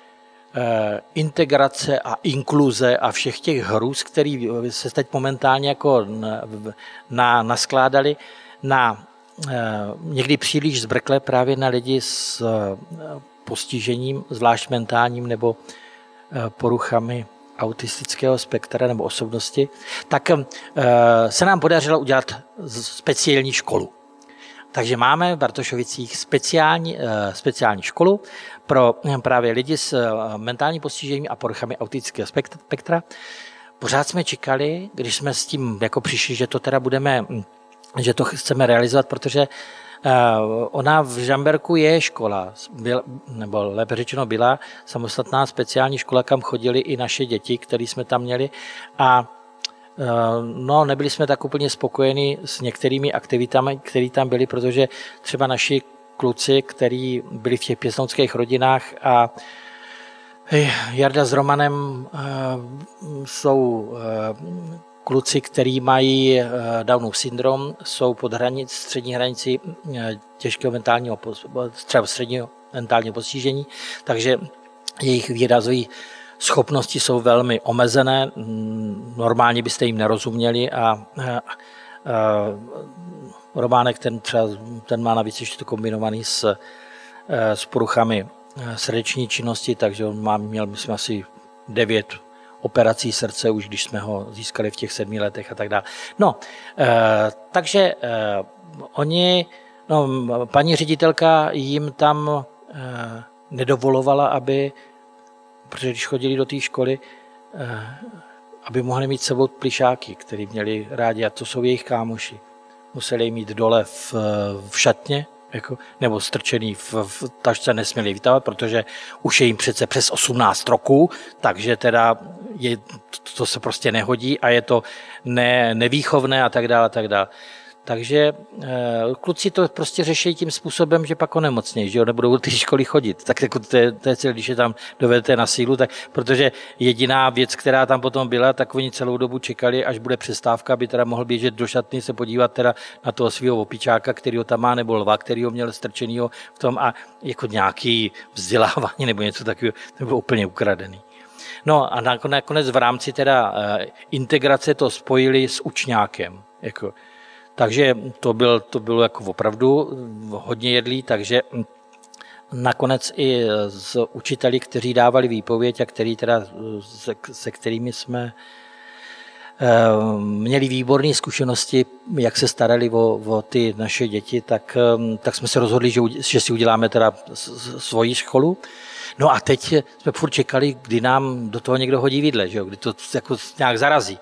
integrace a inkluze a všech těch hrůz, které se teď momentálně jako na, naskládali na někdy příliš zbrkle právě na lidi s postižením, zvlášť mentálním nebo eh, poruchami autistického spektra nebo osobnosti, tak eh, se nám podařilo udělat speciální školu. Takže máme v Bartošovicích speciální, eh, speciální školu pro právě lidi s mentálním postižením a poruchami autistického spektra. Pořád jsme čekali, když jsme s tím jako přišli, že to teda budeme, že to chceme realizovat, protože Eh, ona v Žamberku je škola, byl, nebo lépe řečeno byla samostatná speciální škola, kam chodili i naše děti, které jsme tam měli a eh, No, nebyli jsme tak úplně spokojeni s některými aktivitami, které tam byly, protože třeba naši kluci, kteří byli v těch pěstounských rodinách a eh, Jarda s Romanem jsou Kluci, kteří mají eh, Downův syndrom, jsou pod hranic, střední hranici eh, těžkého mentálního, třeba středního mentálního postižení, takže jejich výrazové schopnosti jsou velmi omezené, normálně byste jim nerozuměli a, a, a Románek ten třeba ten má navíc ještě to kombinovaný s, eh, s poruchami srdeční činnosti, takže on má, měl myslím asi devět operací srdce, už když jsme ho získali v těch sedmi letech a tak dále. No, eh, takže eh, oni, no, paní ředitelka jim tam eh, nedovolovala, aby, protože když chodili do té školy, aby mohli mít sebou plišáky, který měli rádi, a to jsou jejich kámoši. Museli mít dole v, v šatně, jako, nebo strčený v, v tašce nesměli vytávat, protože už je jim přece přes 18 roků, takže teda je, to se prostě nehodí a je to ne, nevýchovné a tak dále, a tak dále. Takže eh, kluci to prostě řeší tím způsobem, že pak onemocnějí, že jo, nebudou do té školy chodit. Tak jako to je, to je celé, když je tam dovedete na sílu, tak protože jediná věc, která tam potom byla, tak oni celou dobu čekali, až bude přestávka, aby teda mohl běžet do šatny, se podívat teda na toho svého opičáka, který ho tam má, nebo lva, který ho měl strčenýho v tom a jako nějaký vzdělávání nebo něco takového, to bylo úplně ukradený. No a nakonec v rámci teda eh, integrace to spojili s učňákem. Jako, takže to, byl, to bylo jako opravdu hodně jedlý, takže nakonec i z učiteli, kteří dávali výpověď a který teda, se, se kterými jsme Eh, měli výborné zkušenosti, jak se starali o, o ty naše děti, tak, eh, tak jsme se rozhodli, že, že si uděláme teda svoji školu. No a teď jsme furt čekali, kdy nám do toho někdo hodí vidle, že jo? kdy to jako nějak zarazí.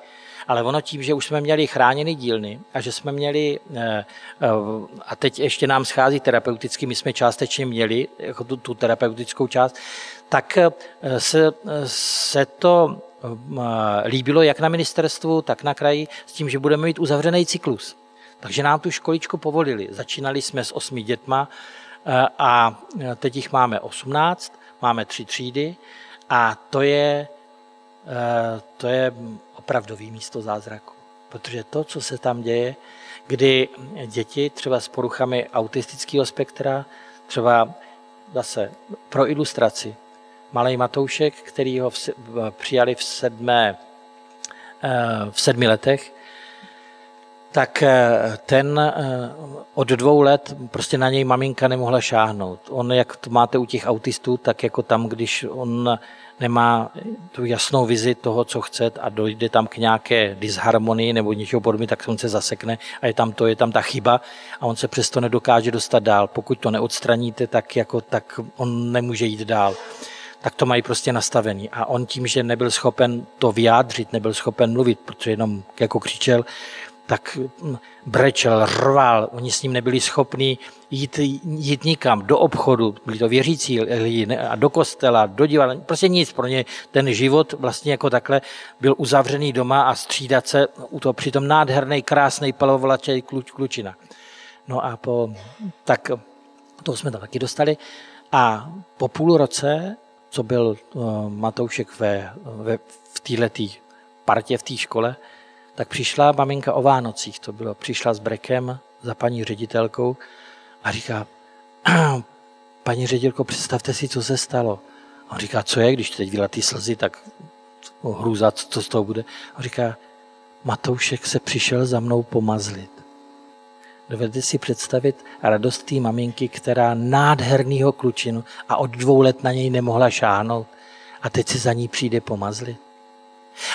Ale ono tím, že už jsme měli chráněny dílny a že jsme měli, eh, a teď ještě nám schází terapeuticky, my jsme částečně měli jako tu, tu terapeutickou část, tak se, se to Eh, líbilo jak na ministerstvu, tak na kraji s tím, že budeme mít uzavřený cyklus. Takže nám tu školičku povolili. Začínali jsme s osmi dětma eh, a teď jich máme 18, máme tři třídy a to je, eh, to je opravdový místo zázraku. Protože to, co se tam děje, kdy děti třeba s poruchami autistického spektra, třeba zase pro ilustraci, malý Matoušek, který ho v, přijali v, sedmé, eh, v sedmi letech, tak eh, ten eh, od dvou let prostě na něj maminka nemohla šáhnout. On, jak to máte u těch autistů, tak jako tam, když on nemá tu jasnou vizi toho, co chce a dojde tam k nějaké disharmonii nebo něčeho podobně, tak on se zasekne a je tam to, je tam ta chyba a on se přesto nedokáže dostat dál. Pokud to neodstraníte, tak, jako, tak on nemůže jít dál tak to mají prostě nastavený. A on tím, že nebyl schopen to vyjádřit, nebyl schopen mluvit, protože jenom jako křičel, tak hm, brečel, rval, oni s ním nebyli schopni jít, jít nikam, do obchodu, byli to věřící lidi, a do kostela, do divadla, prostě nic pro ně. Ten život vlastně jako takhle byl uzavřený doma a střídat se u toho přitom nádherný, krásný palovolačej kluč, klučina. No a po, tak to jsme tam taky dostali. A po půl roce co byl eh, Matoušek ve, ve, v této partě v té škole, tak přišla maminka o Vánocích, to bylo, přišla s brekem za paní ředitelkou a říká, paní ředitelko, představte si, co se stalo. A on říká, co je, když teď vyla ty slzy, tak hrůza, co z toho bude. A on říká, Matoušek se přišel za mnou pomazlit. Dovedete si představit radost té maminky, která nádhernýho klučinu a od dvou let na něj nemohla šáhnout a teď se za ní přijde pomazlit.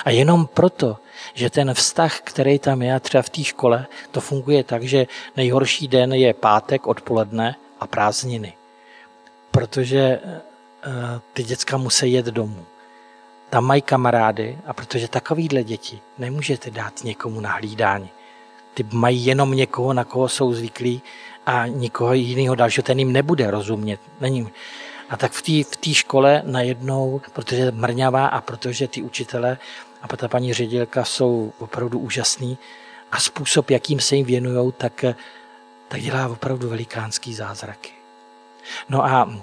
A jenom proto, že ten vztah, který tam je, třeba v té škole, to funguje tak, že nejhorší den je pátek odpoledne a prázdniny. Protože eh, ty děcka musí jet domů. Tam mají kamarády a protože takovýhle děti nemůžete dát někomu na hlídání ty mají jenom někoho, na koho jsou zvyklí a nikoho jiného dalšího, ten jim nebude rozumět. Není. A tak v té v škole najednou, protože je mrňavá a protože ty učitele a ta paní ředitelka jsou opravdu úžasný a způsob, jakým se jim věnují, tak, tak dělá opravdu velikánský zázraky. No a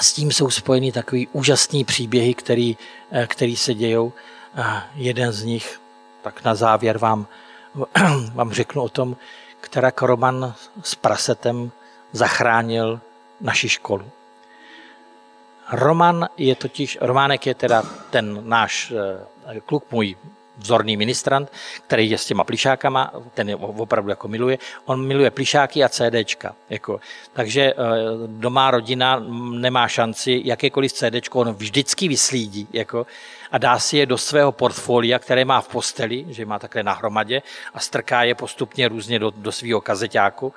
s tím jsou spojeny takový úžasný příběhy, který, který se dějou. A jeden z nich, tak na závěr vám vám řeknu o tom, která Roman s prasetem zachránil naši školu. Roman je totiž, Románek je teda ten náš eh, kluk, můj vzorný ministrant, který je s těma plišákama, ten je opravdu jako miluje. On miluje plišáky a CDčka. Jako. Takže eh, doma rodina nemá šanci, jakékoliv CDčko on vždycky vyslídí. Jako a dá si je do svého portfolia, které má v posteli, že má takhle na hromadě a strká je postupně různě do, do svého kazeťáku.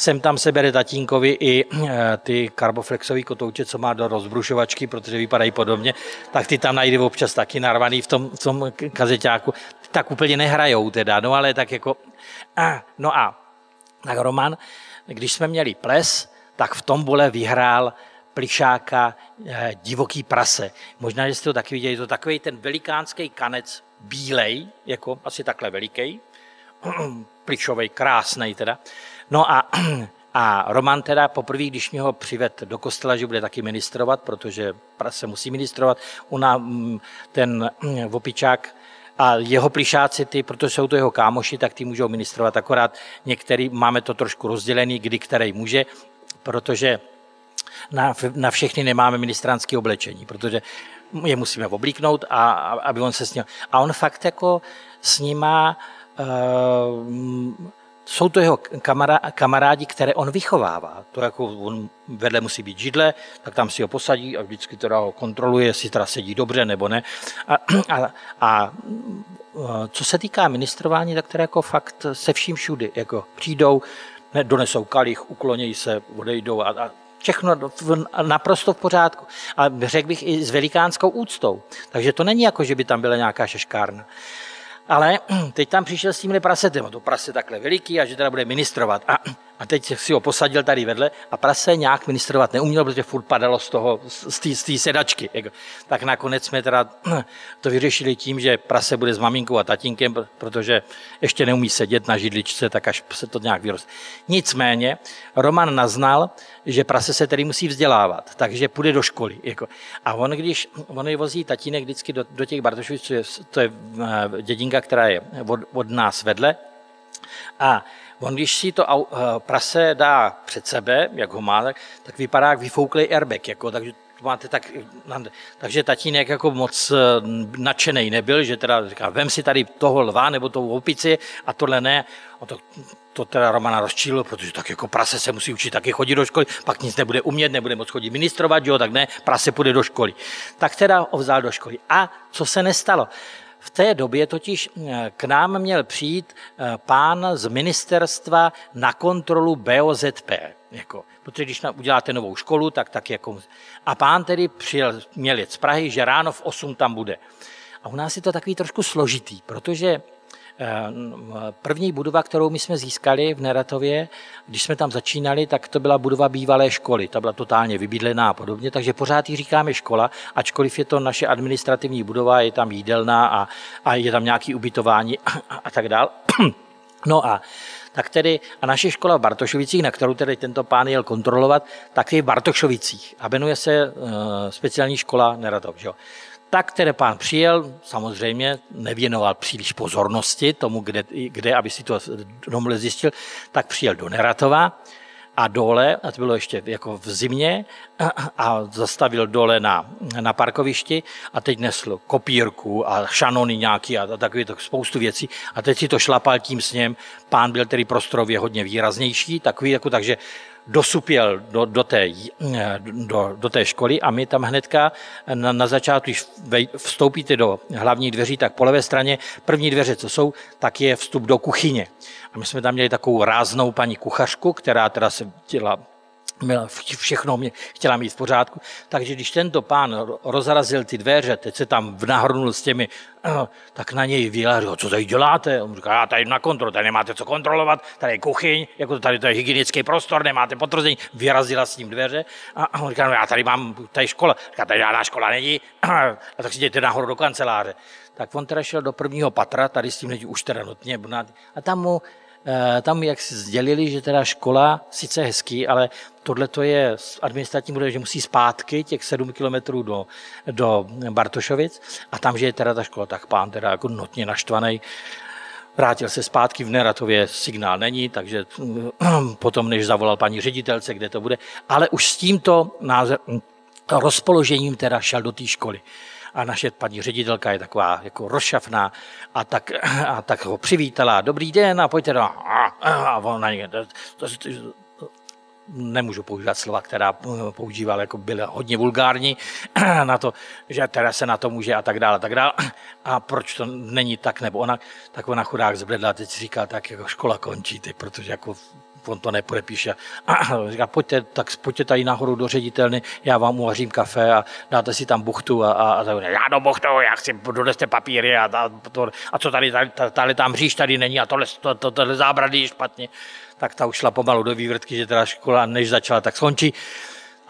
Sem tam se bere tatínkovi i eh, ty karboflexové kotouče, co má do rozbrušovačky, protože vypadají podobně, tak ty tam najde občas taky narvaný v tom, tom kazeťáku. Tak úplně nehrajou teda, no ale tak jako... No a tak Roman, když jsme měli ples, tak v tom bole vyhrál plišáka eh, divoký prase. Možná, že jste to taky viděli, to takový ten velikánský kanec bílej, jako asi takhle veliký, plišový, krásný teda. No a, a Roman teda poprvé, když mě ho přived do kostela, že bude taky ministrovat, protože prase musí ministrovat, ona, ten vopičák a jeho plišáci, ty, protože jsou to jeho kámoši, tak ty můžou ministrovat. Akorát některý, máme to trošku rozdělený, kdy který může, protože na, na všechny nemáme ministránské oblečení, protože je musíme oblíknout, a, aby on se s ním... A on fakt jako s nima uh, jsou to jeho kamarádi, které on vychovává. To jako on vedle musí být židle, tak tam si ho posadí a vždycky teda ho kontroluje, jestli teda sedí dobře nebo ne. A, a, a co se týká ministrování, tak teda jako fakt se vším všudy. Jako přijdou, ne, donesou kalich, uklonějí se, odejdou a, a všechno naprosto v pořádku. A řekl bych i s velikánskou úctou. Takže to není jako, že by tam byla nějaká šeškárna. Ale teď tam přišel s tímhle prasetem, to prase takhle veliký a že teda bude ministrovat. A a teď si ho posadil tady vedle a prase nějak ministrovat neuměl, protože furt padalo z toho, z té sedačky. Jako. Tak nakonec jsme teda to vyřešili tím, že prase bude s maminkou a tatínkem, protože ještě neumí sedět na židličce, tak až se to nějak vyrost. Nicméně Roman naznal, že prase se tedy musí vzdělávat, takže půjde do školy. Jako. A on, když on je vozí tatínek vždycky do, do těch Bartošovic, to je, to je eh, dědinka, která je od, od nás vedle, a On, když si to eh, prase dá před sebe, jak ho má, tak, tak vypadá jak vyfouklý airbag, jako, takže máte tak, takže tatínek jako moc eh, nadšený nebyl, že teda říká, vem si tady toho lva nebo tou opici a tohle ne. A to, to teda Romana rozčílilo, protože tak jako prase se musí učit taky chodit do školy, pak nic nebude umět, nebude moc chodit ministrovat, jo, tak ne, prase půjde do školy. Tak teda ho vzal do školy. A co se nestalo? V té době totiž eh, k nám měl přijít eh, pán z ministerstva na kontrolu BOZP. Jako, protože když uděláte novou školu, tak tak jako... A pán tedy přijel, měl jet z Prahy, že ráno v 8 tam bude. A u nás je to takový trošku složitý, protože první budova, kterou my jsme získali v Neratově, když jsme tam začínali, tak to byla budova bývalé školy. Ta byla totálně vybydlená a podobně, takže pořád ji říkáme škola, ačkoliv je to naše administrativní budova, je tam jídelná a, a je tam nějaké ubytování a, a tak dál. No a tak tedy, a naše škola v Bartošovicích, na kterou tedy tento pán jel kontrolovat, tak je v Bartošovicích a jmenuje se uh, speciální škola Neratov. Že? Tak tedy pán přijel, samozřejmě nevěnoval příliš pozornosti tomu, kde, kde aby si to domů zjistil, tak přijel do Neratova a dole, a to bylo ještě jako v zimě, a zastavil dole na, na parkovišti a teď nesl kopírku a šanony nějaký a, a takové to spoustu věcí a teď si to šlapal tím sněm. Pán byl tedy prostorově hodně výraznější, takový jako, takže dosupěl do, do, té, do, do té školy a my tam hnedka na, na začátku, když vstoupíte do hlavní dveří, tak po levé straně první dveře, co jsou, tak je vstup do kuchyně. A my jsme tam měli takovou ráznou paní kuchařku, která teda se dělala všechno mě chtěla mít v pořádku. Takže když tento pán rozrazil ty dveře, teď se tam nahrnul s těmi, tak na něj vylářil, co tady děláte? On říká, já tady na kontrolu, tady nemáte co kontrolovat, tady je kuchyň, jako tady to je hygienický prostor, nemáte potvrzení, vyrazila s ním dveře a on říká, no já tady mám, tady škola, říká, tady žádná škola není, a tak si jděte nahoru do kanceláře. Tak on teda šel do prvního patra, tady s tím už teda nutně, a tam mu tam jak si sdělili, že teda škola, sice hezký, ale tohle to je administrativní bude, že musí zpátky těch 7 kilometrů do, do Bartošovic a tam, že je teda ta škola, tak pán teda jako notně naštvaný, vrátil se zpátky v Neratově, signál není, takže potom, než zavolal paní ředitelce, kde to bude, ale už s tímto název, rozpoložením teda šel do té školy a naše paní ředitelka je taková jako rozšafná a tak, a tak ho přivítala. Dobrý den a pojďte do... A, a to, to, nemůžu používat slova, která používal, jako byla hodně vulgární na to, že teda se na to může a tak dále, a tak dále. A proč to není tak, nebo ona, tak ona chudák zbledla, teď říká, tak jako škola končí, ty, protože jako on to nepodepíše. A říká, pojďte, tak pojďte tady nahoru do ředitelny, já vám uvařím kafe a dáte si tam buchtu a, a, a tak, já do buchtu, já chci, doneste papíry a, a, to, a co tady, tady, tady tam říš, tady není a tohle, to, to, tohle zábrady je špatně. Tak ta už šla pomalu do vývrtky, že teda škola, než začala, tak skončí.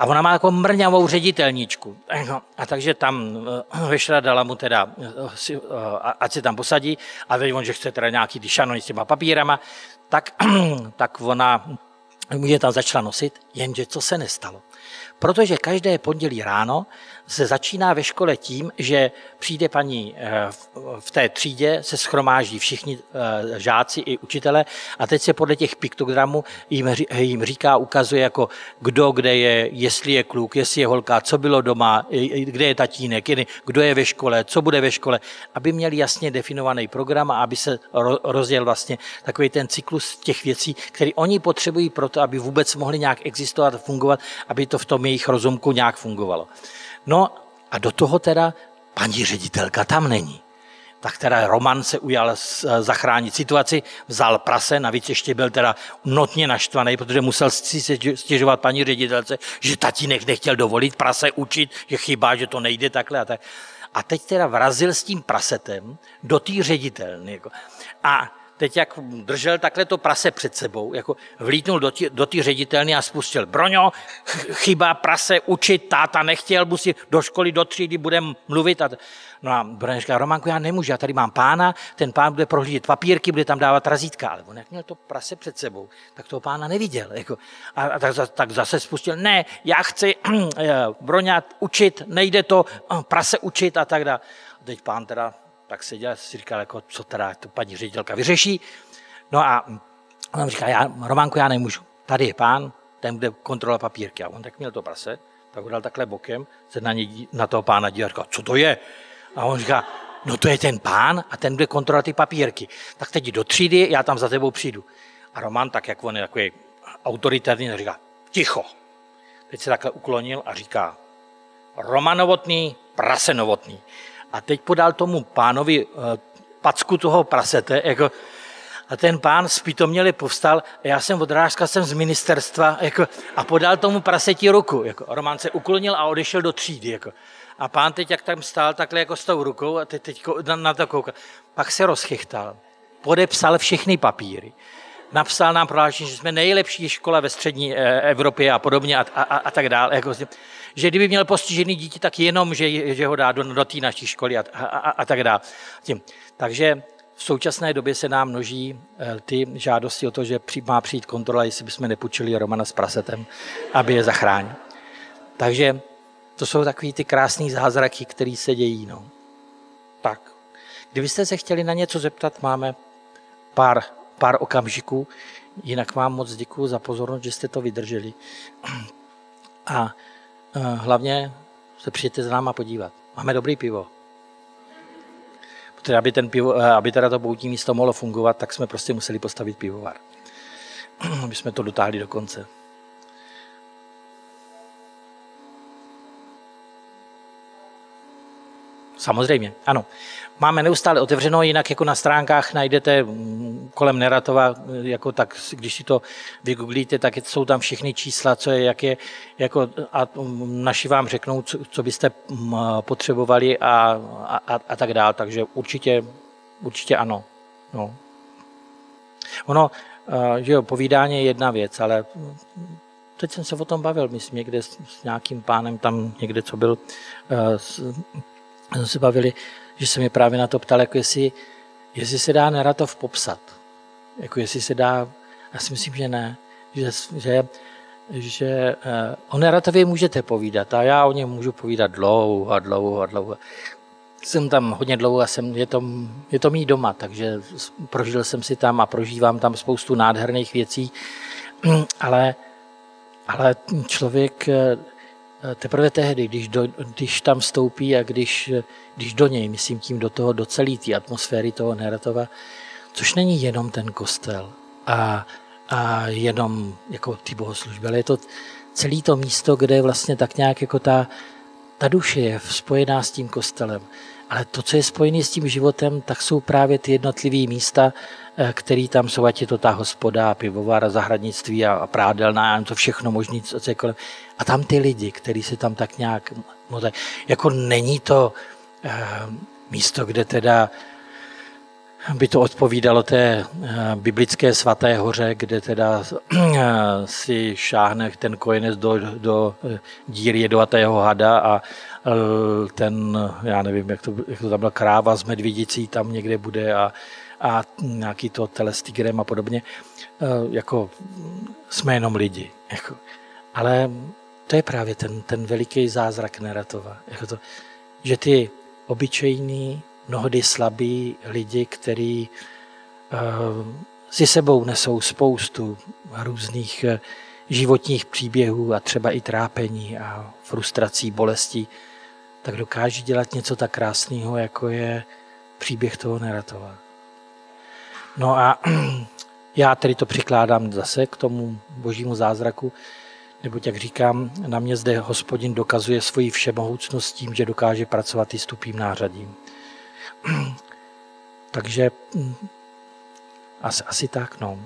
A ona má jako mrňavou ředitelníčku. No, a takže tam eh, vešla, dala mu teda, eh, eh, ať se tam posadí, a teď on, že chce teda nějaký ty šanony s těma papírama, tak, tak ona Mě tam začala nosit, jenže co se nestalo. Protože každé pondělí ráno se začíná ve škole tím, že přijde paní eh, v té třídě, se schromáždí všichni eh, žáci i učitele a teď se podle těch piktogramů jim, říká, ukazuje jako kdo kde je, jestli je kluk, jestli je holka, co bylo doma, kde je tatínek, kdo je ve škole, co bude ve škole, aby měli jasně definovaný program a aby se rozjel vlastně takový ten cyklus těch věcí, které oni potřebují pro to, aby vůbec mohli nějak existovat fungovat, aby to v tom jejich rozumku nějak fungovalo. No a do toho teda paní ředitelka tam není. Tak teda Roman se ujal zachránit situaci, vzal prase, navíc ještě byl teda notně naštvaný, protože musel si stěžovat paní ředitelce, že tatínek nechtěl dovolit prase učit, že chyba, že to nejde takhle a tak. A teď teda vrazil s tím prasetem do té ředitelny. Jako. A teď jak držel takhle to prase před sebou, jako vlítnul do té do ředitelny a spustil. Broňo, chyba prase učit, táta nechtěl, musí do školy, do třídy, budem mluvit. A no a Broňo říká, Románku, já nemůžu, já tady mám pána, ten pán bude prohlížet papírky, bude tam dávat razítka. Ale on jak měl to prase před sebou, tak toho pána neviděl. Jako. A, a tak, tak zase spustil, ne, já chci Broňa učit, nejde to prase učit a tak dále. Teď pán teda tak seděl, si říkal, jako, co teda to paní ředitelka vyřeší. No a on říká, já, Románku, já nemůžu. Tady je pán, ten bude kontrolovat papírky. A on tak měl to prase, tak ho dal takhle bokem, se na, ně, na toho pána díval, říká, co to je? A on říká, no to je ten pán a ten bude kontrolovat ty papírky. Tak teď do třídy, já tam za tebou přijdu. A Roman, tak jak on je takový autoritativní, říká, ticho. Teď se takhle uklonil a říká, Romanovotný, prasenovotný a teď podal tomu pánovi eh, packu toho prasete, jako, a ten pán zpítomněli povstal, já jsem odrážka, jsem z ministerstva, jako, a podal tomu praseti ruku. Jako. Roman se uklonil a odešel do třídy. Jako. A pán teď, jak tam stál, takhle jako s tou rukou a teď, teď na, na to koukal. Pak se rozchychtal, podepsal všechny papíry, napsal nám prohlášení, že jsme nejlepší škola ve střední eh, Evropě a podobně a, a, a tak dále. Jako, že kdyby měl postižený dítě, tak jenom, že, že ho dá do, do té naší školy a, a, a, a tak dále. Takže v současné době se nám množí eh, ty žádosti o to, že má přijít kontrola, jestli bychom nepůjčili Romana s prasetem, aby je zachránil. Takže to jsou takový ty krásné zázraky, které se dějí. No. Tak, kdybyste se chtěli na něco zeptat, máme pár, pár okamžiků. Jinak vám moc děkuji za pozornost, že jste to vydrželi. A hlavně se přijďte za náma podívat. Máme dobrý pivo. Protože aby, ten pivo, eh, aby teda to boutní místo mohlo fungovat, tak jsme prostě museli postavit pivovar. aby jsme to dotáhli do konce. Samozřejmě, ano. Máme neustále otevřeno, jinak jako na stránkách najdete mm, kolem Neratova, jako tak, když si to vygooglíte, tak jsou tam všechny čísla, co je, jak je, jako, a mm, naši vám řeknou, co, co byste mm, potřebovali a, a, a tak dále. Takže určitě, určitě ano. No. Ono, že jo, povídání je jedna věc, ale teď jsem se o tom bavil, myslím, někde s, s nějakým pánem tam někde, co byl, s, jsme se bavili, že se mi právě na to ptal, jako jestli, jestli se dá Neratov popsat. Jako jestli se dá, já si myslím, že ne. Že, že, že uh, o Neratově můžete povídat a já o něm můžu povídat dlouho a dlouho a dlouho. Jsem tam hodně dlouho a jsem, je, to, je to mý doma, takže prožil jsem si tam a prožívám tam spoustu nádherných věcí, ale, ale člověk eh, teprve tehdy, když, do, když tam vstoupí a když, když do něj, myslím tím do toho, do celé té atmosféry toho Neratova, což není jenom ten kostel a, a jenom jako ty bohoslužby, ale je to celé to místo, kde je vlastně tak nějak jako ta, ta duše je spojená s tím kostelem. Ale to, co je spojené s tím životem, tak jsou právě ty jednotlivé místa, eh, které tam jsou, ať je to ta hospoda, pivovar, zahradnictví a, prádelná, a to všechno možné, co je kolem. A tam ty lidi, kteří se tam tak nějak... Jako není to uh, místo, kde teda by to odpovídalo té uh, biblické svaté hoře, kde teda si šáhne ten kojenec do, do díry jedovatého hada a ten, já nevím, jak to, jak to tam byla kráva z medvědicí tam někde bude a, a nějaký to telestigrem a podobně, eh, jako jsme jenom lidi. Jako, ale to je právě ten, ten veliký zázrak Neratova. Jako to, že ty obyčejní, mnohdy slabí lidi, kteří uh, si sebou nesou spoustu různých uh, životních příběhů a třeba i trápení a frustrací, bolestí, tak dokáže dělat něco tak krásného, jako je příběh toho Neratova. No a já tedy to přikládám zase k tomu božímu zázraku, nebo jak říkám, na mě zde hospodin dokazuje svoji všemohoucnost tím, že dokáže pracovat i s tupým nářadím. Takže hm, asi, asi tak, no.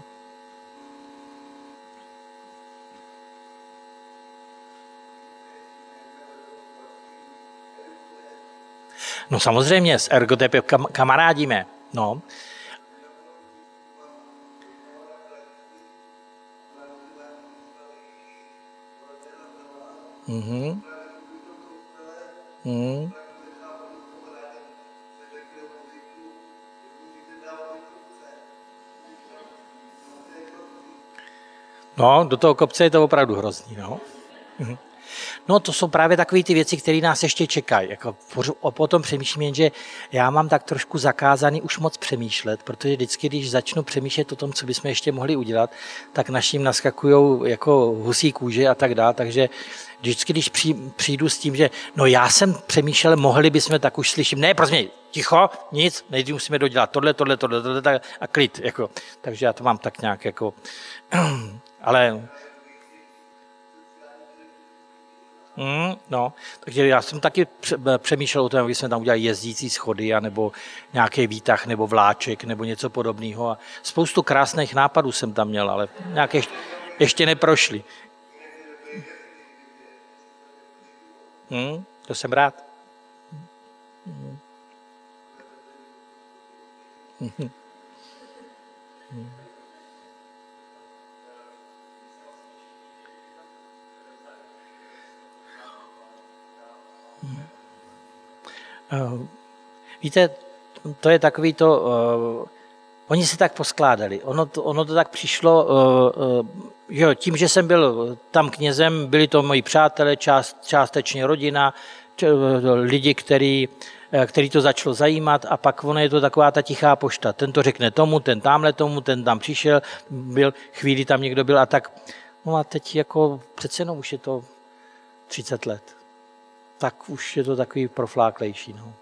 No samozřejmě, s ergotepy kam, kamarádíme. No. Mhm. Mhm. No, do toho kopce je to opravdu hrozný, no. Mhm. No to jsou právě takové ty věci, které nás ještě čekají. Jako potom přemýšlím, že já mám tak trošku zakázaný už moc přemýšlet, protože vždycky, když začnu přemýšlet o tom, co bychom ještě mohli udělat, tak naším naskakují jako husí kůže a tak dále, takže vždycky, když přijdu s tím, že no já jsem přemýšlel, mohli bychom, tak už slyším, ne, prosím, ticho, nic, nejdřív musíme dodělat tohle, tohle, tohle, tohle, tohle a klid. Jako. Takže já to mám tak nějak jako, ale Mm, no, takže já jsem taky přemýšlel o tom, aby jsme tam udělali jezdící schody, nebo nějaký výtah, nebo vláček, nebo něco podobného. A spoustu krásných nápadů jsem tam měl, ale nějaké ještě, ještě neprošly. Mm, to jsem rád. Mm. Mm. Víte, to je takový to, uh, oni se tak poskládali. Ono to, ono to tak přišlo, uh, uh, že tím, že jsem byl tam knězem, byli to moji přátelé, část, částečně rodina, č, lidi, který, který to začalo zajímat a pak ono je to taková ta tichá pošta. Ten to řekne tomu, ten tamhle tomu, ten tam přišel, byl, chvíli tam někdo byl a tak. No a teď jako přece jenom už je to 30 let tak už je to takový profláklejší. No.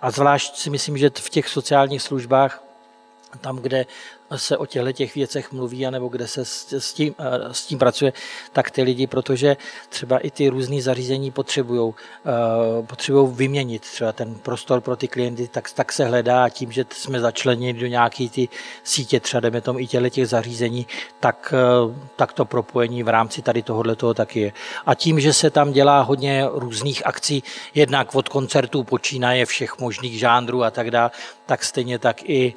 A zvlášť si myslím, že v těch sociálních službách, tam, kde se o těchto těch věcech mluví, anebo kde se s tím, eh, s tím pracuje, tak ty lidi, protože třeba i ty různé zařízení potřebují eh, potřebují vyměnit třeba ten prostor pro ty klienty, tak, tak se hledá tím, že jsme začlenili do nějaké ty sítě, třeba jdeme tomu i těle těch zařízení, tak, eh, tak to propojení v rámci tady tohohle toho taky je. A tím, že se tam dělá hodně různých akcí, jednak od koncertů počínaje všech možných žánrů a tak dále, tak stejně tak i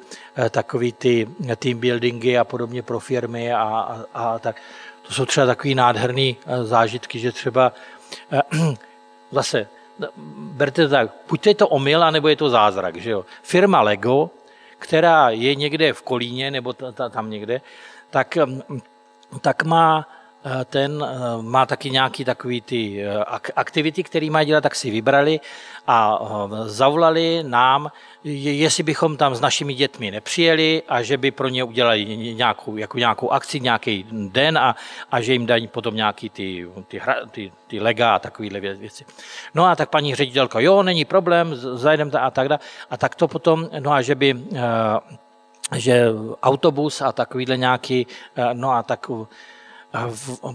takový ty team buildingy a podobně pro firmy a, a, a tak. To jsou třeba takové nádherné eh, zážitky, že třeba eh, zase, berte to tak, buď je to omyl, nebo je to zázrak. Že jo? Firma Lego, která je někde v Kolíně nebo tam někde, tak, mm, tak má ten eh, má taky nějaký takový ty eh, aktivity, které mají dělat, tak si vybrali a zavolali nám, jestli bychom tam s našimi dětmi nepřijeli a že by pro ně udělali nějakou, jako nějakou akci, nějaký den a, a že jim dají potom nějaký ty, ty, hra, ty, ty lega a takovéhle věci. No a tak paní ředitelka, jo, není problém, zajdem a tak dále. A tak to potom, no a že by že autobus a takovýhle nějaký, no a tak a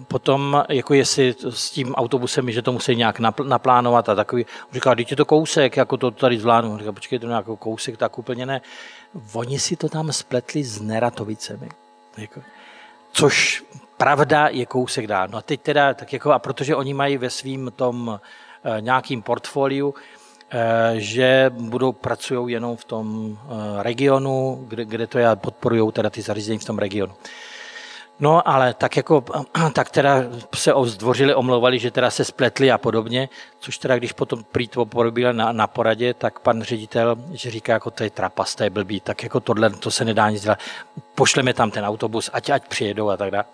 potom, jako jestli s tím autobusem, že to musí nějak naplánovat a takový, on říká, teď je to kousek, jako to tady zvládnu. Říká, počkej, to nějaký kousek, tak úplně ne. Oni si to tam spletli s Neratovicemi. Jako, což pravda je kousek dál. No a teď teda, tak jako, a protože oni mají ve svým tom e, nějakým portfoliu, e, že budou pracují jenom v tom e, regionu, kde, kde to já podporují teda ty zařízení v tom regionu. No, ale tak jako, tak teda se zdvořili, omlouvali, že teda se spletli a podobně, což teda, když potom prý to porobili na, na poradě, tak pan ředitel, že říká, jako to je trapas, to je blbý, tak jako tohle, to se nedá nic dělat, pošleme tam ten autobus, ať, ať přijedou a tak dále.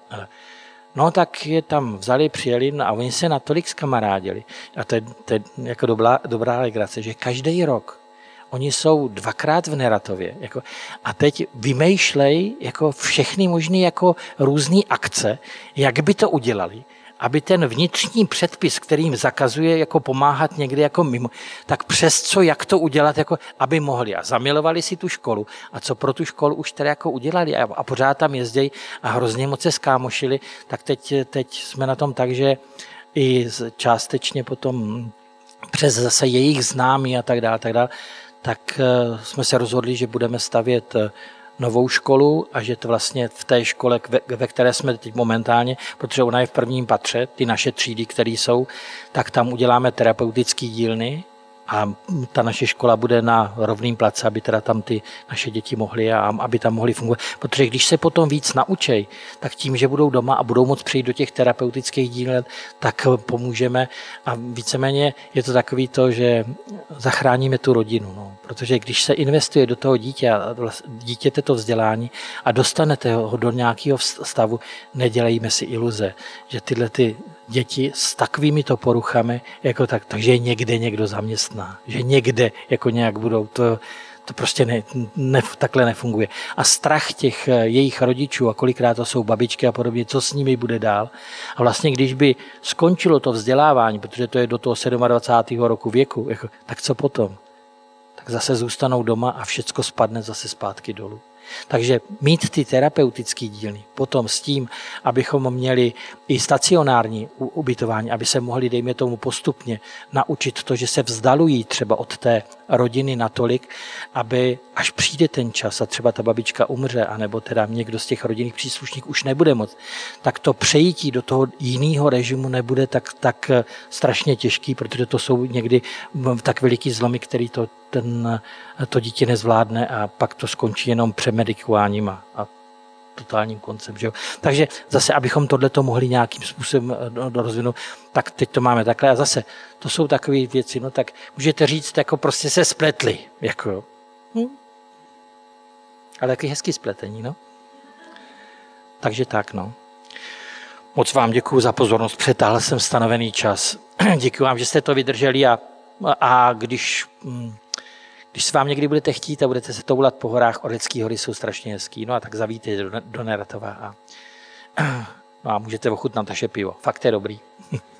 No tak je tam vzali, přijeli no a oni se natolik zkamarádili. A to je, to je jako dobrá, dobrá legrace, že každý rok oni jsou dvakrát v Neratově. Jako, a teď vymýšlej jako všechny možné jako různé akce, jak by to udělali, aby ten vnitřní předpis, který jim zakazuje jako pomáhat někde jako mimo, tak přes co, jak to udělat, jako aby mohli. A zamilovali si tu školu. A co pro tu školu už tedy jako udělali a, a pořád tam jezdějí a hrozně moc se skámošili, tak teď, teď jsme na tom tak, že i částečně potom přes zase jejich známí a tak dále, tak dále, tak eh, jsme se rozhodli, že budeme stavět eh, novou školu a že to vlastně v té škole, ve které jsme teď momentálně, protože ona je v prvním patře, ty naše třídy, které jsou, tak tam uděláme terapeutické dílny, a ta naše škola bude na rovným place, aby teda tam ty naše děti mohly a aby tam mohly fungovat. Protože když se potom víc naučej, tak tím, že budou doma a budou moct přijít do těch terapeutických dílen, tak pomůžeme a víceméně je to takový to, že zachráníme tu rodinu. No. Protože když se investuje do toho dítě a dítěte to vzdělání a dostanete ho do nějakého stavu, nedělejme si iluze, že tyhle ty děti s takovými to poruchami, jako tak, takže někde někdo zaměstná, že někde jako nějak budou, to, to prostě ne, ne, takhle nefunguje. A strach těch eh, jejich rodičů, a kolikrát to jsou babičky a podobně, co s nimi bude dál. A vlastně, když by skončilo to vzdělávání, protože to je do toho 27. roku věku, jako, tak co potom? Tak zase zůstanou doma a všecko spadne zase zpátky dolů. Takže mít ty terapeutické dílny, potom s tím, abychom měli i stacionární ubytování, aby se mohli, dejme tomu, postupně naučit to, že se vzdalují třeba od té rodiny natolik, aby až přijde ten čas a třeba ta babička umře, anebo teda někdo z těch rodinných příslušníků už nebude moc, tak to přejítí do toho jiného režimu nebude tak, tak strašně těžký, protože to jsou někdy tak veliký zlomy, který to ten, to dítě nezvládne a pak to skončí jenom přemedikováním a, a totálním koncem. Že jo? Takže zase, abychom tohle to mohli nějakým způsobem eh, rozvinout, tak teď to máme takhle. A zase, to jsou takové věci, no tak můžete říct, jako prostě se spletli. Jako, hm? Ale taky hezký spletení, no. Takže tak, no. Moc vám děkuji za pozornost, přetáhl jsem stanovený čas. děkuji vám, že jste to vydrželi a, a když hm, když se vám někdy budete chtít a budete se toulat po horách, Orlický hory jsou strašně hezký, no a tak zavíte do, do Neratova a, no a můžete ochutnat naše pivo. Fakt je dobrý.